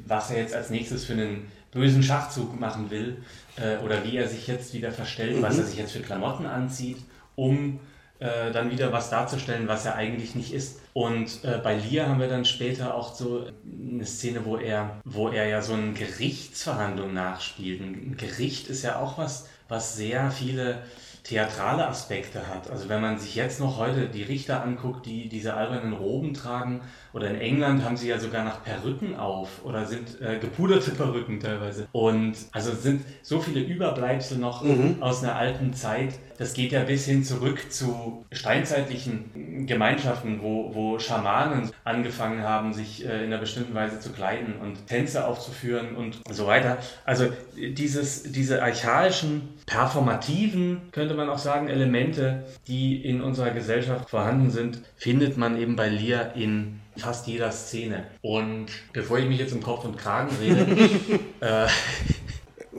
was er jetzt als nächstes für einen bösen Schachzug machen will äh, oder wie er sich jetzt wieder verstellt, was er sich jetzt für Klamotten anzieht, um äh, dann wieder was darzustellen, was er eigentlich nicht ist. Und äh, bei Lear haben wir dann später auch so eine Szene, wo er, wo er ja so eine Gerichtsverhandlung nachspielt. Ein Gericht ist ja auch was, was sehr viele theatrale Aspekte hat. Also wenn man sich jetzt noch heute die Richter anguckt, die diese albernen Roben tragen, oder in England haben sie ja sogar nach Perücken auf oder sind äh, gepuderte Perücken teilweise. Und also sind so viele Überbleibsel noch aus einer alten Zeit. Das geht ja bis hin zurück zu steinzeitlichen Gemeinschaften, wo, wo Schamanen angefangen haben, sich äh, in einer bestimmten Weise zu kleiden und Tänze aufzuführen und so weiter. Also dieses, diese archaischen, performativen, könnte man auch sagen, Elemente, die in unserer Gesellschaft vorhanden sind, findet man eben bei Lear in fast jeder Szene. Und bevor ich mich jetzt um Kopf und Kragen rede, *laughs* äh,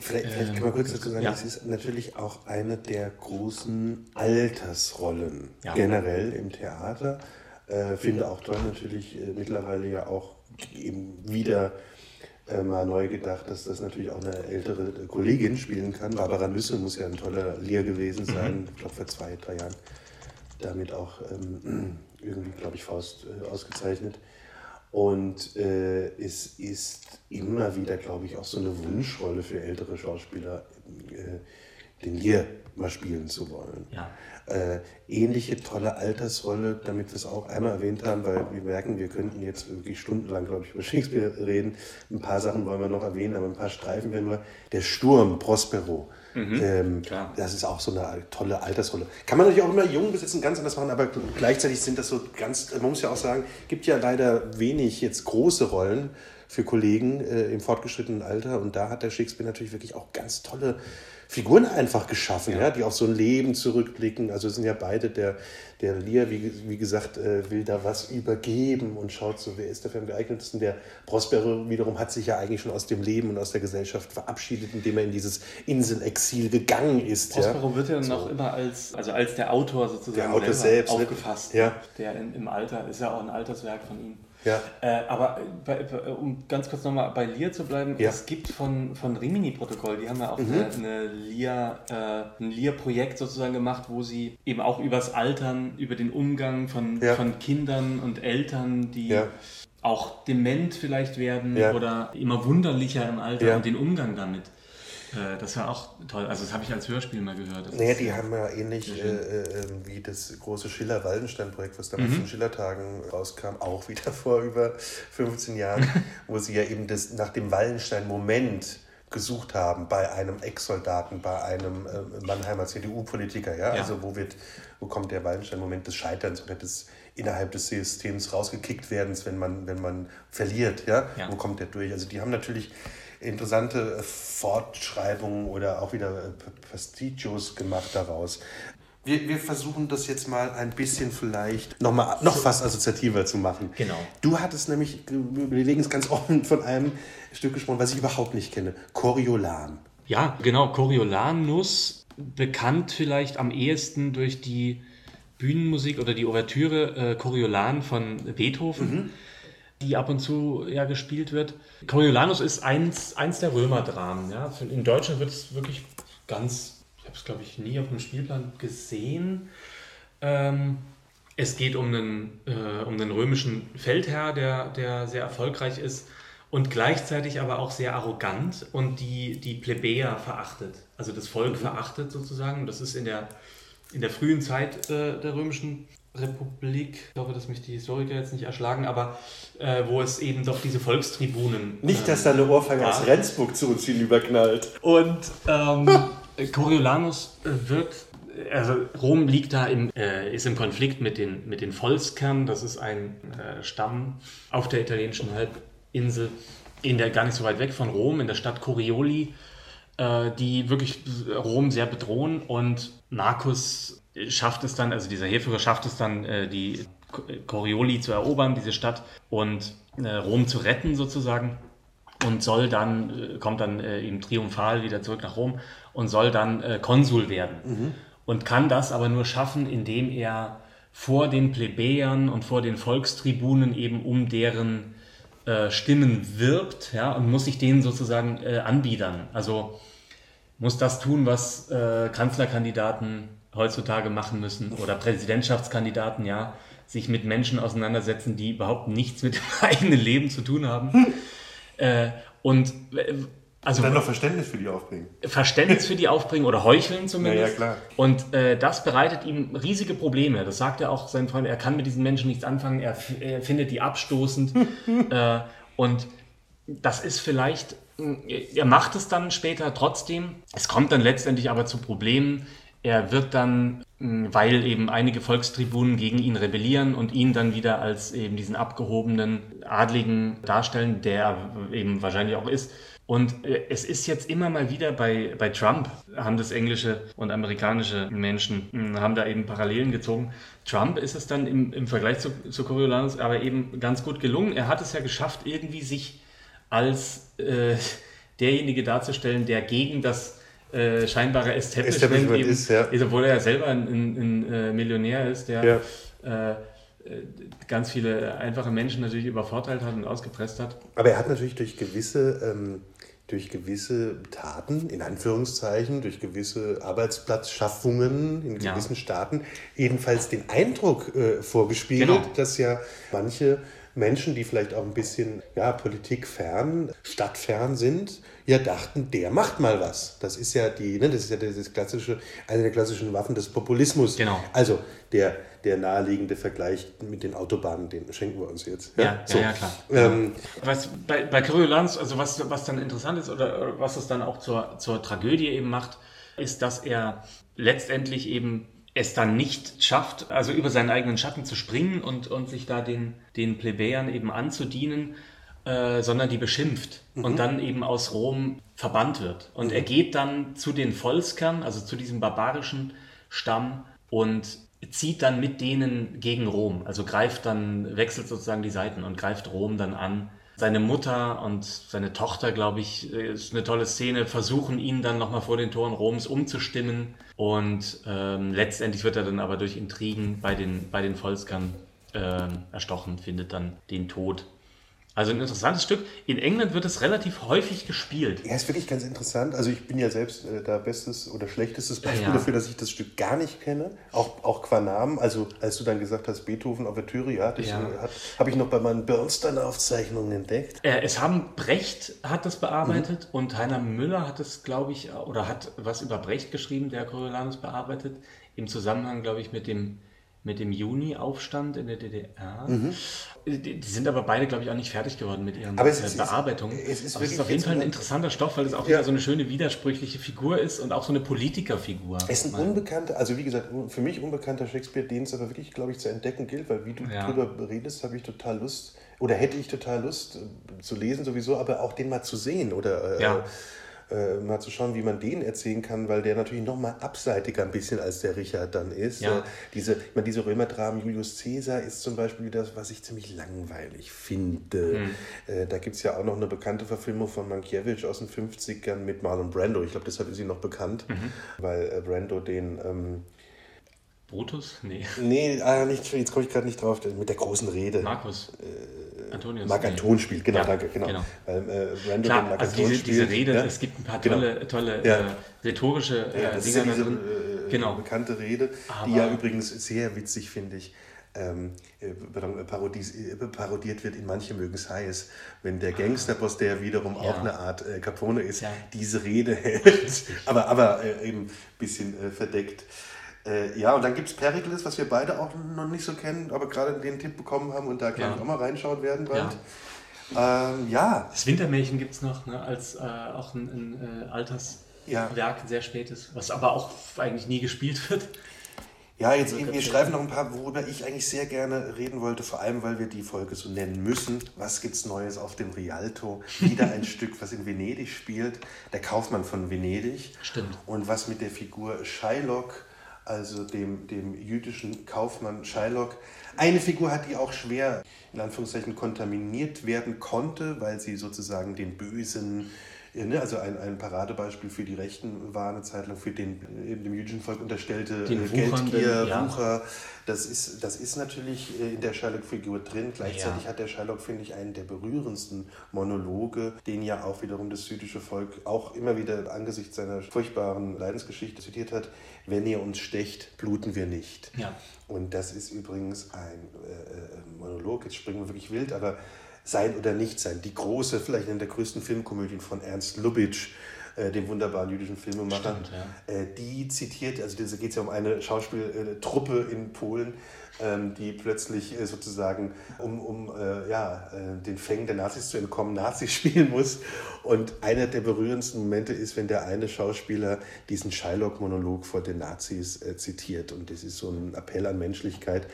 Vielleicht, vielleicht kann man kurz dazu sagen, Ähm, ja. es ist natürlich auch eine der großen Altersrollen Ja. generell im Theater. Äh, finde auch toll natürlich äh, mittlerweile ja auch eben wieder äh, mal neu gedacht, dass das natürlich auch eine ältere Kollegin spielen kann. Barbara Nüsse muss ja ein toller Lehr gewesen sein, ich glaube vor zwei, drei Jahren. Damit auch ähm, *clears throat* irgendwie, glaube ich, Faust äh, ausgezeichnet. Und äh, es ist immer wieder, glaube ich, auch so eine Wunschrolle für ältere Schauspieler, äh, den Lear mal spielen zu wollen. Ja. Äh, ähnliche tolle Altersrolle, damit wir es auch einmal erwähnt haben, weil wir merken, wir könnten jetzt wirklich stundenlang, glaube ich, über Shakespeare reden. Ein paar Sachen wollen wir noch erwähnen, aber ein paar Streifen werden wir. Der Sturm, Prospero. Ähm, klar. das ist auch so eine tolle Altersrolle. Kann man natürlich auch immer jung besetzen, ganz anders machen, aber gleichzeitig sind das so ganz, man muss ja auch sagen, gibt ja leider wenig jetzt große Rollen für Kollegen äh, im fortgeschrittenen Alter und da hat der Shakespeare natürlich wirklich auch ganz tolle Figuren einfach geschaffen, ja. die auf so ein Leben zurückblicken. Also sind ja beide, der, der Lear, wie, wie gesagt, äh, will da was übergeben und schaut so, wer ist dafür am geeignetsten. Der Prospero wiederum hat sich ja eigentlich schon aus dem Leben und aus der Gesellschaft verabschiedet, indem er in dieses Inselexil gegangen ist. Prospero ja. wird ja noch immer als, also als der Autor sozusagen Der Autor selbst, ne? aufgefasst. Ja. Der in, im Alter, ist ja auch ein Alterswerk von ihm. Ja. Äh, aber bei, bei, um ganz kurz nochmal bei Lear zu bleiben, Ja. es gibt von, von Rimini-Protokoll, die haben ja auch eine, eine Lear, äh, ein Lear-Projekt sozusagen gemacht, wo sie eben auch übers Altern, über den Umgang von, Ja. von Kindern und Eltern, die Ja. auch dement vielleicht werden oder immer wunderlicher im Alter und den Umgang damit. Äh, das war auch toll. Also das habe ich als Hörspiel mal gehört. Das Naja, die haben ja ähnlich äh, äh, wie das große Schiller-Waldenstein-Projekt, was damals von Schillertagen rauskam, auch wieder *laughs* vor über 15 Jahren, *laughs* wo sie ja eben das nach dem Wallenstein-Moment gesucht haben bei einem Ex-Soldaten, bei einem äh, Mannheimer CDU-Politiker, ja? Ja. also wo wird, wo kommt der Wallenstein-Moment des Scheiterns oder des innerhalb des Systems rausgekickt werdens, wenn man, wenn man verliert, ja? Ja. Wo kommt der durch? Also die haben natürlich interessante äh, Fortschreibungen oder auch wieder äh, P- Pastichos gemacht daraus. Wir, wir versuchen das jetzt mal ein bisschen vielleicht noch, mal, noch fast assoziativer zu machen. Genau. Du hattest nämlich, wir legen es ganz offen, *laughs* von einem Stück gesprochen, was ich überhaupt nicht kenne. Coriolan. Ja, genau, Coriolanus, bekannt vielleicht am ehesten durch die Bühnenmusik oder die Ouvertüre äh, Coriolan von Beethoven, die ab und zu ja gespielt wird. Coriolanus ist eins, eins der Römerdramen. Ja. In Deutschland wird es wirklich ganz, ich habe es glaube ich nie auf dem Spielplan gesehen. Ähm, es geht um einen, äh, um einen römischen Feldherr, der, der sehr erfolgreich ist und gleichzeitig aber auch sehr arrogant und die, die Plebejer verachtet, also das Volk verachtet sozusagen. Das ist in der, in der frühen Zeit äh, der römischen Republik, ich hoffe, dass mich die Historiker jetzt nicht erschlagen, aber äh, wo es eben doch diese Volkstribunen Nicht, dass ähm, da eine Ohrfeige aus Rendsburg zu uns hinüberknallt. Und ähm, *laughs* Coriolanus äh, wird, also Rom liegt da im, äh, ist im Konflikt mit den, mit den Volskern. Das ist ein äh, Stamm auf der italienischen Halbinsel, in der gar nicht so weit weg von Rom, in der Stadt Corioli, äh, die wirklich Rom sehr bedrohen. Und Marcus schafft es dann, also dieser Heerführer schafft es dann, äh, die Corioli zu erobern, diese Stadt, und äh, Rom zu retten sozusagen und soll dann, kommt dann eben triumphal wieder zurück nach Rom und soll dann Konsul werden. Und kann das aber nur schaffen, indem er vor den Plebejern und vor den Volkstribunen eben um deren äh, Stimmen wirbt ja, und muss sich denen sozusagen äh, anbiedern. Also muss das tun, was äh, Kanzlerkandidaten heutzutage machen müssen oder Präsidentschaftskandidaten, ja, sich mit Menschen auseinandersetzen, die überhaupt nichts mit dem *laughs* eigenen Leben zu tun haben. Äh, und äh, also Dann noch Verständnis für die aufbringen. Verständnis für die aufbringen oder heucheln zumindest. Ja, ja, klar. Und äh, das bereitet ihm riesige Probleme. Das sagt er auch sein Freund. Er kann mit diesen Menschen nichts anfangen. Er, er findet die abstoßend. *laughs* äh, und das ist vielleicht, er macht es dann später trotzdem. Es kommt dann letztendlich aber zu Problemen. Er wird dann, weil eben einige Volkstribunen gegen ihn rebellieren und ihn dann wieder als eben diesen abgehobenen Adligen darstellen, der er eben wahrscheinlich auch ist. Und äh, es ist jetzt immer mal wieder bei, bei Trump, haben das englische und amerikanische Menschen, haben da eben Parallelen gezogen. Trump ist es dann im, im Vergleich zu, zu Coriolanus aber eben ganz gut gelungen. Er hat es ja geschafft, irgendwie sich als äh, derjenige darzustellen, der gegen das äh, scheinbare Establishment, Establishment eben, ist, ja. obwohl er ja selber ein, ein, ein äh, Millionär ist, der Ja. äh, äh, ganz viele einfache Menschen natürlich übervorteilt hat und ausgepresst hat. Aber er hat natürlich durch gewisse, ähm, durch gewisse Taten, in Anführungszeichen, durch gewisse Arbeitsplatzschaffungen in Ja. gewissen Staaten, jedenfalls den Eindruck äh, vorgespiegelt, Genau. dass ja manche Menschen, die vielleicht auch ein bisschen ja, politikfern, stadtfern sind, ja dachten, der macht mal was. Das ist ja die, ne, das ist ja das klassische, eine der klassischen Waffen des Populismus. Genau. Also der, der naheliegende Vergleich mit den Autobahnen, den schenken wir uns jetzt. Ja, so. ja, ja, klar. Ähm, Was bei, bei Coriolanus, also was, was dann interessant ist oder oder was es dann auch zur, zur Tragödie eben macht, ist, dass er letztendlich eben es dann nicht schafft, also über seinen eigenen Schatten zu springen und, und sich da den, den Plebejern eben anzudienen, äh, sondern die beschimpft und dann eben aus Rom verbannt wird. Und er geht dann zu den Volskern, also zu diesem barbarischen Stamm und zieht dann mit denen gegen Rom. Also greift dann, wechselt sozusagen die Seiten und greift Rom dann an. Seine Mutter und seine Tochter, glaube ich, ist eine tolle Szene, versuchen ihn dann nochmal vor den Toren Roms umzustimmen. Und ähm, letztendlich wird er dann aber durch Intrigen bei den, bei den Volskern ähm, erstochen, findet dann den Tod. Also ein interessantes Stück. In England wird es relativ häufig gespielt. Ja, ist wirklich ganz interessant. Also ich bin ja selbst äh, da bestes oder schlechtestes Beispiel Ja. dafür, dass ich das Stück gar nicht kenne. Auch, auch qua Namen. Also als du dann gesagt hast, Beethoven Ouvertüre, ja, das Ja. äh, habe ich noch bei meinen Bernstein-Aufzeichnungen entdeckt. Äh, es haben Brecht hat das bearbeitet Mhm. und Heiner Müller hat es, glaube ich, oder hat was über Brecht geschrieben, der Coriolanus bearbeitet, im Zusammenhang, glaube ich, mit dem, mit dem Juni-Aufstand in der DDR. Die, die sind aber beide, glaube ich, auch nicht fertig geworden mit ihren Mhm. Aber es äh, ist- Bearbeitungen. es ist aber es ist auf jeden Fall ein interessanter Stoff, weil es auch Ja. wieder so eine schöne widersprüchliche Figur ist und auch so eine Politikerfigur. Es ist ein unbekannter, also wie gesagt, für mich unbekannter Shakespeare, den es aber wirklich, glaube ich, zu entdecken gilt, weil wie du Ja. drüber redest, habe ich total Lust, oder hätte ich total Lust äh, zu lesen sowieso, aber auch den mal zu sehen oder äh, Ja. äh, mal zu schauen, wie man den erzählen kann, weil der natürlich noch mal abseitiger ein bisschen als der Richard dann ist. Ja. Äh, diese, ich meine, diese Römerdramen, Julius Caesar ist zum Beispiel das, was ich ziemlich langweilig finde. Hm. Äh, da gibt es ja auch noch eine bekannte Verfilmung von Mankiewicz aus den 50ern mit Marlon Brando. Ich glaube, deshalb ist sie noch bekannt, Mhm. weil äh, Brando den... Ähm, Brutus? Nee. Nee, ah, nicht, jetzt komme ich gerade nicht drauf, mit der großen Rede. Markus. Antonius. Marc. Anton spielt, genau, Ja, danke, genau. genau. Weil äh, Brando den Klar, also diese, diese Rede, ja. es gibt ein paar Genau. tolle, tolle Ja. äh, rhetorische äh, Ja, das ist Dinger ja da diese drin. äh, genau. bekannte Rede, die Aber- ja übrigens sehr witzig, finde ich, ähm, äh, äh, äh, parodiert wird in Manche mögen es heiß, wenn der Gangsterboss, der ja wiederum auch Ja. eine Art äh, Capone ist, Ja. diese Rede *laughs* hält, aber, aber äh, eben ein bisschen äh, verdeckt. Äh, ja, und dann gibt es Pericles, was wir beide auch noch nicht so kennen, aber gerade den Tipp bekommen haben und da, glaube Ja. ich, auch mal reinschauen werden bald. Ähm, ja, Das Wintermärchen gibt es noch, ne, als äh, auch ein, ein äh, Alterswerk, Ja. ein sehr spätes, was aber auch eigentlich nie gespielt wird. Ja, jetzt Also wir schreiben noch ein paar, worüber ich eigentlich sehr gerne reden wollte, vor allem weil wir die Folge so nennen müssen. Was gibt's Neues auf dem Rialto? Wieder ein *laughs* Stück, was in Venedig spielt. Der Kaufmann von Venedig. Stimmt. Und was mit der Figur Shylock, also dem, dem jüdischen Kaufmann Shylock, eine Figur hat, die auch schwer, in Anführungszeichen, kontaminiert werden konnte, weil sie sozusagen den bösen, ne, also ein, ein Paradebeispiel für die Rechten war eine Zeit lang, für den eben dem jüdischen Volk unterstellte Den äh, wuchernden, Geldgier, ja. Wucher. Das ist, das ist natürlich äh, in der Sherlock-Figur drin. Gleichzeitig Ja. hat der Sherlock, finde ich, einen der berührendsten Monologe, den ja auch wiederum das jüdische Volk auch immer wieder angesichts seiner furchtbaren Leidensgeschichte zitiert hat. Wenn ihr uns stecht, bluten wir nicht. Ja. Und das ist übrigens ein äh, äh, Monolog, jetzt springen wir wirklich wild, aber sein oder nicht sein. Die große, vielleicht eine der größten Filmkomödien von Ernst Lubitsch, äh, dem wunderbaren jüdischen Filmemacher. Stimmt, ja. Äh, die zitiert, also da geht es ja um eine Schauspieltruppe in Polen, ähm, die plötzlich äh, sozusagen, um, um äh, ja, äh, den Fängen der Nazis zu entkommen, Nazis *laughs* spielen muss. Und einer der berührendsten Momente ist, wenn der eine Schauspieler diesen Shylock-Monolog vor den Nazis äh, zitiert. Und das ist so ein Appell an Menschlichkeit.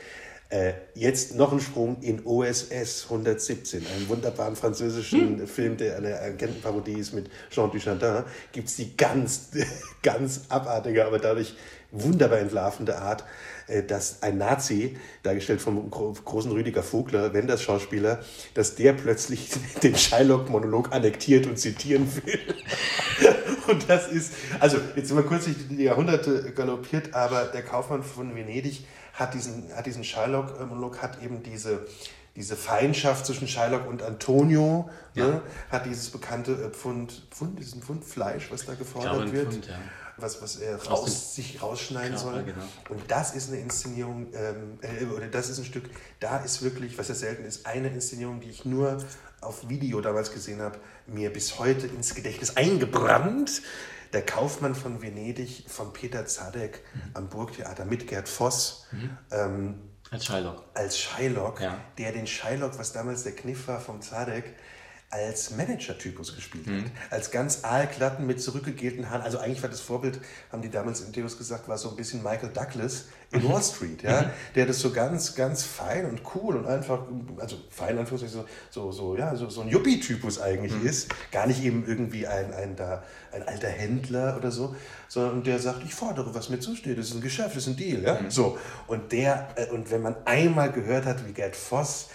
Äh, jetzt noch ein Sprung in OSS 117, einen wunderbaren französischen Film, der eine Agentenparodie ist mit Jean Dujardin, gibt es die ganz, *laughs* ganz abartige, aber dadurch wunderbar entlarvende Art, äh, dass ein Nazi, dargestellt vom gro großen Rüdiger Vogler, wenn das Schauspieler, dass der plötzlich *laughs* den Shylock-Monolog annektiert und zitieren will. *laughs* Und das ist, also jetzt sind wir kurz durch die Jahrhunderte galoppiert, aber der Kaufmann von Venedig hat diesen, hat diesen Shylock-Monolog, hat eben diese, diese Feindschaft zwischen Shylock und Antonio, ne? hat dieses bekannte äh, Pfund, Pfund, diesen Pfund Fleisch, was da gefordert glaube, wird, Pfund, ja. was, was er Aus raus, sich rausschneiden Körper, soll. genau. Und das ist eine Inszenierung, ähm, äh, oder das ist ein Stück, da ist wirklich, was ja selten ist, eine Inszenierung, die ich nur auf Video damals gesehen habe, mir bis heute ins Gedächtnis eingebrannt. Der Kaufmann von Venedig von Peter Zadek am Burgtheater mit Gerd Voss. Ähm, Als Shylock. als Shylock, Ja. der den Shylock, was damals der Kniff war vom Zadek, als Manager-Typus gespielt Mhm. hat. Als ganz aalglatten mit zurückgegelten Haaren. Also eigentlich war das Vorbild, haben die damals in Theos gesagt, war so ein bisschen Michael Douglas Mhm. Wall *laughs* Street. Ja? Der das so ganz, ganz fein und cool und einfach, also fein Anführungszeichen, so, so, so, ja, so, so ein Yuppie-Typus eigentlich Mhm. ist. Gar nicht eben irgendwie ein, ein, da, ein alter Händler oder so, sondern der sagt, ich fordere, was mir zusteht. Das ist ein Geschäft, das ist ein Deal. Ja? So. Und der, äh, und wenn man einmal gehört hat, wie Gerd Voss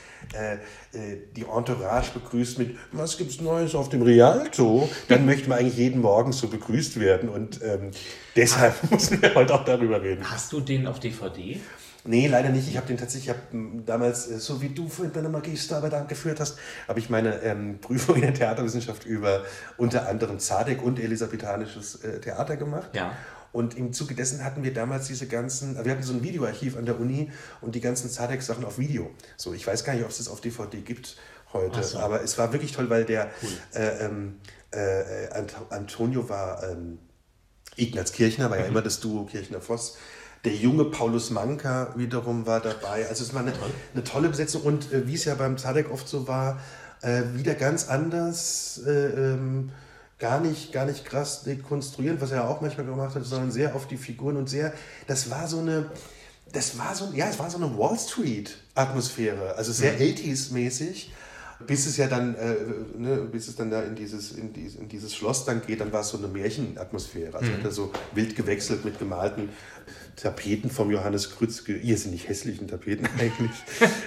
die Entourage begrüßt mit Was gibt's Neues auf dem Rialto? Dann möchte man eigentlich jeden Morgen so begrüßt werden. Und ähm, deshalb *laughs* müssen wir heute auch darüber reden. Hast du den auf DVD? Nee, leider nicht. Ich habe den tatsächlich, ich habe m, damals, äh, so wie du vorhin bei der Magiesterarbeit angeführt hast, habe ich meine ähm, *laughs* Prüfung in der Theaterwissenschaft über unter anderem Zadek und elisabethanisches äh, Theater gemacht. Ja. Und im Zuge dessen hatten wir damals diese ganzen, wir hatten so ein Videoarchiv an der Uni und die ganzen Zadek-Sachen auf Video. So, ich weiß gar nicht, ob es das auf DVD gibt heute, so. aber es war wirklich toll, weil der äh, ähm, äh, Ant Antonio war ähm, Ignaz Kirchner, war ja immer das Duo Kirchner-Voss. Der junge Paulus Manka wiederum war dabei. Also es war eine, eine tolle Besetzung und äh, wie es ja beim Zadek oft so war, äh, wieder ganz anders, äh, ähm, gar, nicht, gar nicht krass dekonstruierend, was er ja auch manchmal gemacht hat, sondern sehr auf die Figuren und sehr, das war so eine, das war so, ja, es war so eine Wall Street Atmosphäre, also sehr 80s-mäßig. Bis es ja dann, äh, ne, bis es dann da in dieses, in, dieses, in dieses Schloss dann geht, dann war es so eine Märchenatmosphäre. Also hat er so wild gewechselt mit gemalten Tapeten vom Johannes Krützke, irrsinnig hässlichen Tapeten *laughs* eigentlich.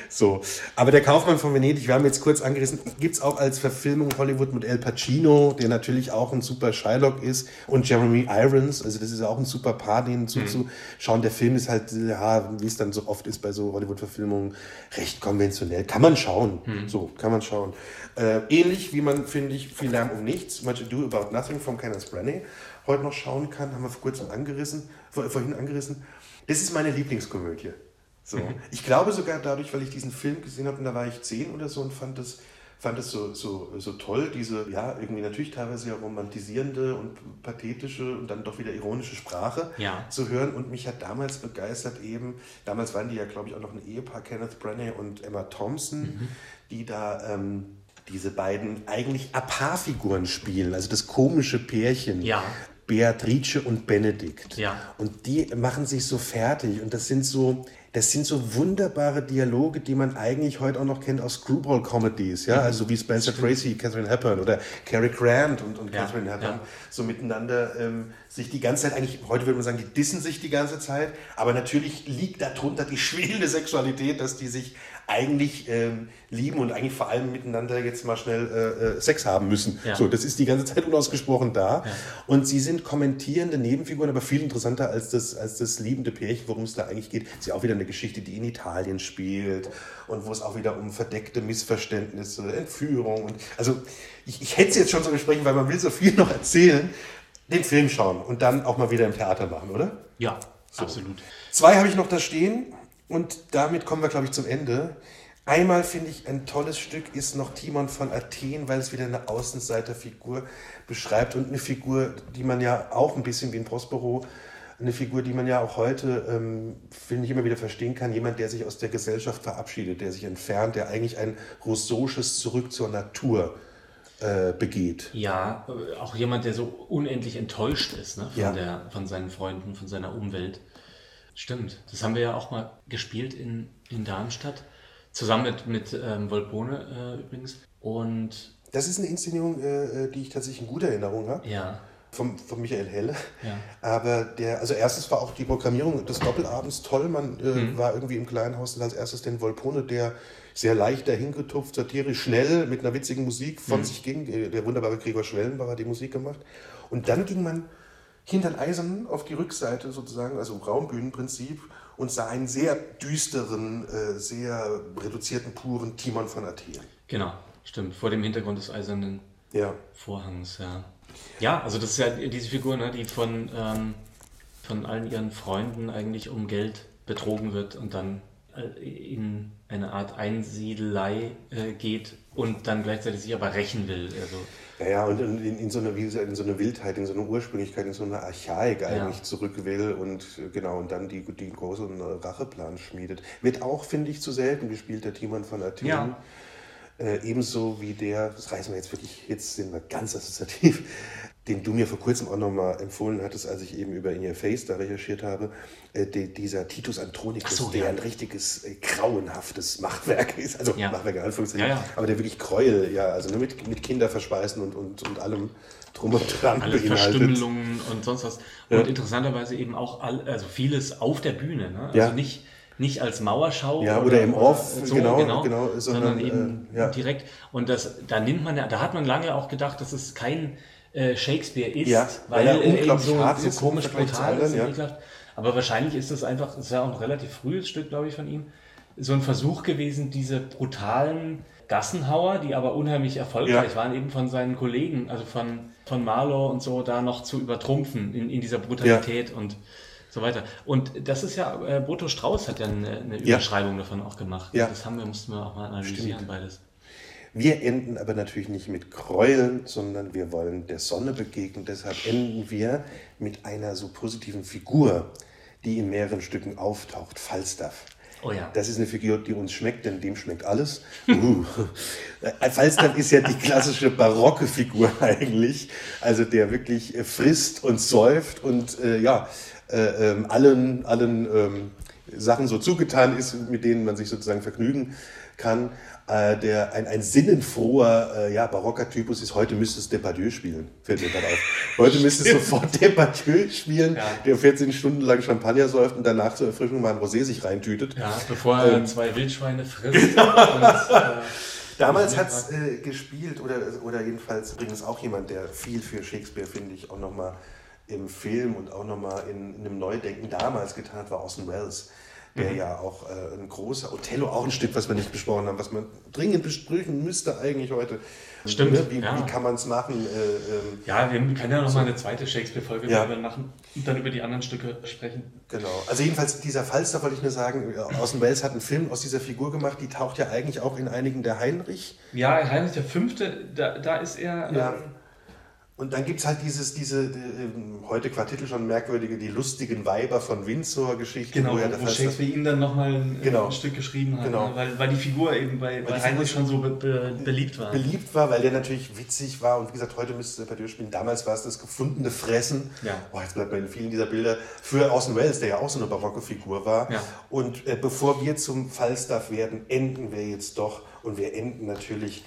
so. Aber der Kaufmann von Venedig, wir haben jetzt kurz angerissen, gibt es auch als Verfilmung Hollywood mit El Pacino, der natürlich auch ein super Shylock ist, und Jeremy Irons, also das ist auch ein super Paar, denen zuzuschauen. Der Film ist halt, ja, wie es dann so oft ist bei so Hollywood-Verfilmungen, recht konventionell. Kann man schauen. So, kann man schauen. Äh, ähnlich wie man, finde ich, viel Lärm um nichts, Much Ado About Nothing von Kenneth Branagh heute noch schauen kann, haben wir vor kurzem angerissen, vor, vorhin angerissen. Das ist meine Lieblingskomödie. So. Ich glaube sogar dadurch, weil ich diesen Film gesehen habe, und da war ich zehn oder so und fand das, fand das so, so, so toll, diese, ja, irgendwie natürlich teilweise ja romantisierende und pathetische und dann doch wieder ironische Sprache Ja. zu hören. Und mich hat damals begeistert eben, damals waren die ja, glaube ich, auch noch ein Ehepaar, Kenneth Branagh und Emma Thompson, die da ähm, diese beiden eigentlich A-Paar-Figuren spielen, also das komische Pärchen. Ja. Beatrice und Benedikt. Ja. Und die machen sich so fertig. Und das sind so, das sind so wunderbare Dialoge, die man eigentlich heute auch noch kennt aus Screwball-Comedies, ja, also wie Spencer Tracy, Catherine Hepburn oder Cary Grant und, und Ja, Catherine Hepburn ja. so miteinander ähm, sich die ganze Zeit eigentlich, heute würde man sagen, die dissen sich die ganze Zeit, aber natürlich liegt darunter die *laughs* schwelende Sexualität, dass die sich eigentlich ähm, lieben und eigentlich vor allem miteinander jetzt mal schnell äh, äh, Sex haben müssen. Ja. So, das ist die ganze Zeit unausgesprochen da. Und sie sind kommentierende Nebenfiguren, aber viel interessanter als das, als das liebende Pärchen, worum es da eigentlich geht. Ist ja auch wieder eine Geschichte, die in Italien spielt und wo es auch wieder um verdeckte Missverständnisse, Entführung und also ich, ich hätte es jetzt schon so besprechen, weil man will so viel noch erzählen. Den Film schauen und dann auch mal wieder im Theater machen, oder? Ja, absolut. Zwei habe ich noch da stehen und damit kommen wir, glaube ich, zum Ende. Einmal finde ich ein tolles Stück ist noch Timon von Athen, weil es wieder eine Außenseiterfigur beschreibt und eine Figur, die man ja auch ein bisschen wie in Prospero, eine Figur, die man ja auch heute, ähm, finde ich, immer wieder verstehen kann. Jemand, der sich aus der Gesellschaft verabschiedet, der sich entfernt, der eigentlich ein Rousseausches Zurück zur Natur äh, begeht. Ja, äh, auch jemand, der so unendlich enttäuscht ist ne, von, Ja. der, von seinen Freunden, von seiner Umwelt. Stimmt, das haben wir ja auch mal gespielt in, in Darmstadt. Zusammen mit, mit ähm, Volpone äh, übrigens. Und Das ist eine Inszenierung, äh, die ich tatsächlich in guter Erinnerung habe. ja, Vom, von Michael Helle. Ja. Aber der, also erstens war auch die Programmierung des Doppelabends toll. Man äh, war irgendwie im kleinen Haus und als erstes den Volpone, der sehr leicht dahingetupft, satirisch, schnell mit einer witzigen Musik von sich ging. Äh, Der wunderbare Gregor Schwellenbach hat die Musik gemacht. Und dann ging man hinter den Eisern auf die Rückseite sozusagen, also im Raumbühnenprinzip. und sah einen sehr düsteren, äh, sehr reduzierten, puren Timon von Athen. Genau, stimmt. Vor dem Hintergrund des eisernen Ja. Vorhangs, ja. Ja, also das ist ja diese Figur, ne, die von, ähm, von allen ihren Freunden eigentlich um Geld betrogen wird und dann äh, in eine Art Einsiedelei äh, geht und dann gleichzeitig sich aber rächen will. Also, Ja, ja, und in, in, so eine, wie gesagt, in so eine Wildheit, in so eine Ursprünglichkeit, in so eine Archaik eigentlich zurück will und äh, genau, und dann die, die großen Racheplan schmiedet. Wird auch, finde ich, zu selten gespielt, der Timon von Athen. Ja. Äh, ebenso wie der, das reißen wir jetzt wirklich, jetzt sind wir ganz assoziativ, den du mir vor kurzem auch nochmal empfohlen hattest, als ich eben über In Your Face da recherchiert habe, äh, die, dieser Titus Andronicus, Ach so, der ja. ein richtiges, äh, grauenhaftes Machwerk ist, also Ja. Machwerk in Anführungszeichen, Ja, ja. aber der wirklich Gräuel, ja, also nur mit, mit Kinder verspeisen und, und, und allem drum und dran alle beinhaltet. Verstümmelungen und sonst was. Und interessanterweise eben auch all, also vieles auf der Bühne. Ne? Also nicht, nicht als Mauerschau Ja, oder im Off, so, genau, genau, genau, sondern, sondern, eben äh, direkt. Und das, da nimmt man ja, da hat man lange auch gedacht, dass es kein äh, Shakespeare ist, Ja, weil weil, er eben unglaublich so, hart so ist komisch brutal ist. anderen, ja. Aber wahrscheinlich ist das einfach, das ist ja auch ein relativ frühes Stück, glaube ich, von ihm, so ein Versuch gewesen, diese brutalen Gassenhauer, die aber unheimlich erfolgreich Ja. waren, eben von seinen Kollegen, also von, von Marlow und so, da noch zu übertrumpfen in, in dieser Brutalität und so weiter. Und das ist ja, äh, Brutto Strauß hat ja eine, eine Ja. Überschreibung davon auch gemacht. Ja. Das haben wir, mussten wir auch mal analysieren, Stimmt. beides. Wir enden aber natürlich nicht mit Gräueln, sondern wir wollen der Sonne begegnen. Deshalb enden wir mit einer so positiven Figur, die in mehreren Stücken auftaucht, Falstaff. Oh ja. Das ist eine Figur, die uns schmeckt, denn dem schmeckt alles. Uh. Äh, Falstaff ist ja die klassische barocke Figur *laughs* eigentlich, also der wirklich äh, frisst und säuft und äh, ja, äh, ähm, allen, allen ähm, Sachen so zugetan ist, mit denen man sich sozusagen vergnügen kann. Äh, der, ein, ein sinnenfroher, äh, ja, barocker Typus ist, heute müsste es Depardieu spielen, fällt mir gerade auf. Heute müsste es sofort Depardieu spielen, Ja. der 14 Stunden lang Champagner säuft und danach zur Erfrischung mal ein Rosé sich reintütet. Ja, bevor er Ähm, zwei Wildschweine frisst. *laughs* und, äh, Damals hat es äh, gespielt, oder, oder jedenfalls übrigens auch jemand, der viel für Shakespeare, finde ich, auch nochmal im Film und auch nochmal in, in einem Neudenken damals getan hat, war Orson Welles, der Mhm. ja auch äh, ein großer, Othello auch ein Stück, was wir nicht besprochen haben, was man dringend besprechen müsste eigentlich heute. Stimmt, Ne? Wie, ja. wie kann man es machen? Äh, ähm, ja, wir können ja noch mal eine zweite Shakespeare-Folge Ja. machen und dann über die anderen Stücke sprechen. Genau. Also jedenfalls dieser Falstaff wollte ich nur sagen, Orson Welles hat einen Film aus dieser Figur gemacht, die taucht ja eigentlich auch in einigen der Heinrich Ja, Heinrich der Fünfte, da, da ist er. Ja. ähm, Und dann gibt es halt dieses, diese, äh, heute qua Titel schon merkwürdige, die lustigen Weiber von Windsor-Geschichte. Genau, ja der wo Shakespeare ihm dann nochmal ein, Genau. ein Stück geschrieben hat, Genau. ne? weil, weil die Figur eben bei, bei die Heinrich schon so be, be, beliebt war. beliebt war, weil der natürlich witzig war und wie gesagt, heute müsste es Depardieu spielen. Damals war es das gefundene Fressen. Ja. Boah, jetzt bleibt man in vielen dieser Bilder für Orson Welles, der ja auch so eine barocke Figur war. Ja. Und äh, bevor wir zum Falstaff werden, enden wir jetzt doch und wir enden natürlich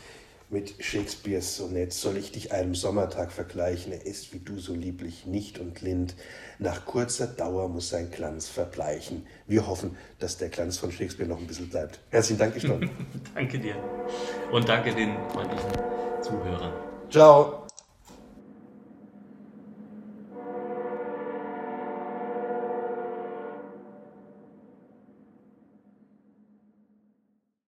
mit Shakespeares Sonett. Soll ich dich einem Sommertag vergleichen? Er ist wie du so lieblich, nicht und lind. Nach kurzer Dauer muss sein Glanz verbleichen. Wir hoffen, dass der Glanz von Shakespeare noch ein bisschen bleibt. Herzlichen Dank, Gestorben. *laughs* danke dir. Und danke den freundlichen Zuhörern. Ciao.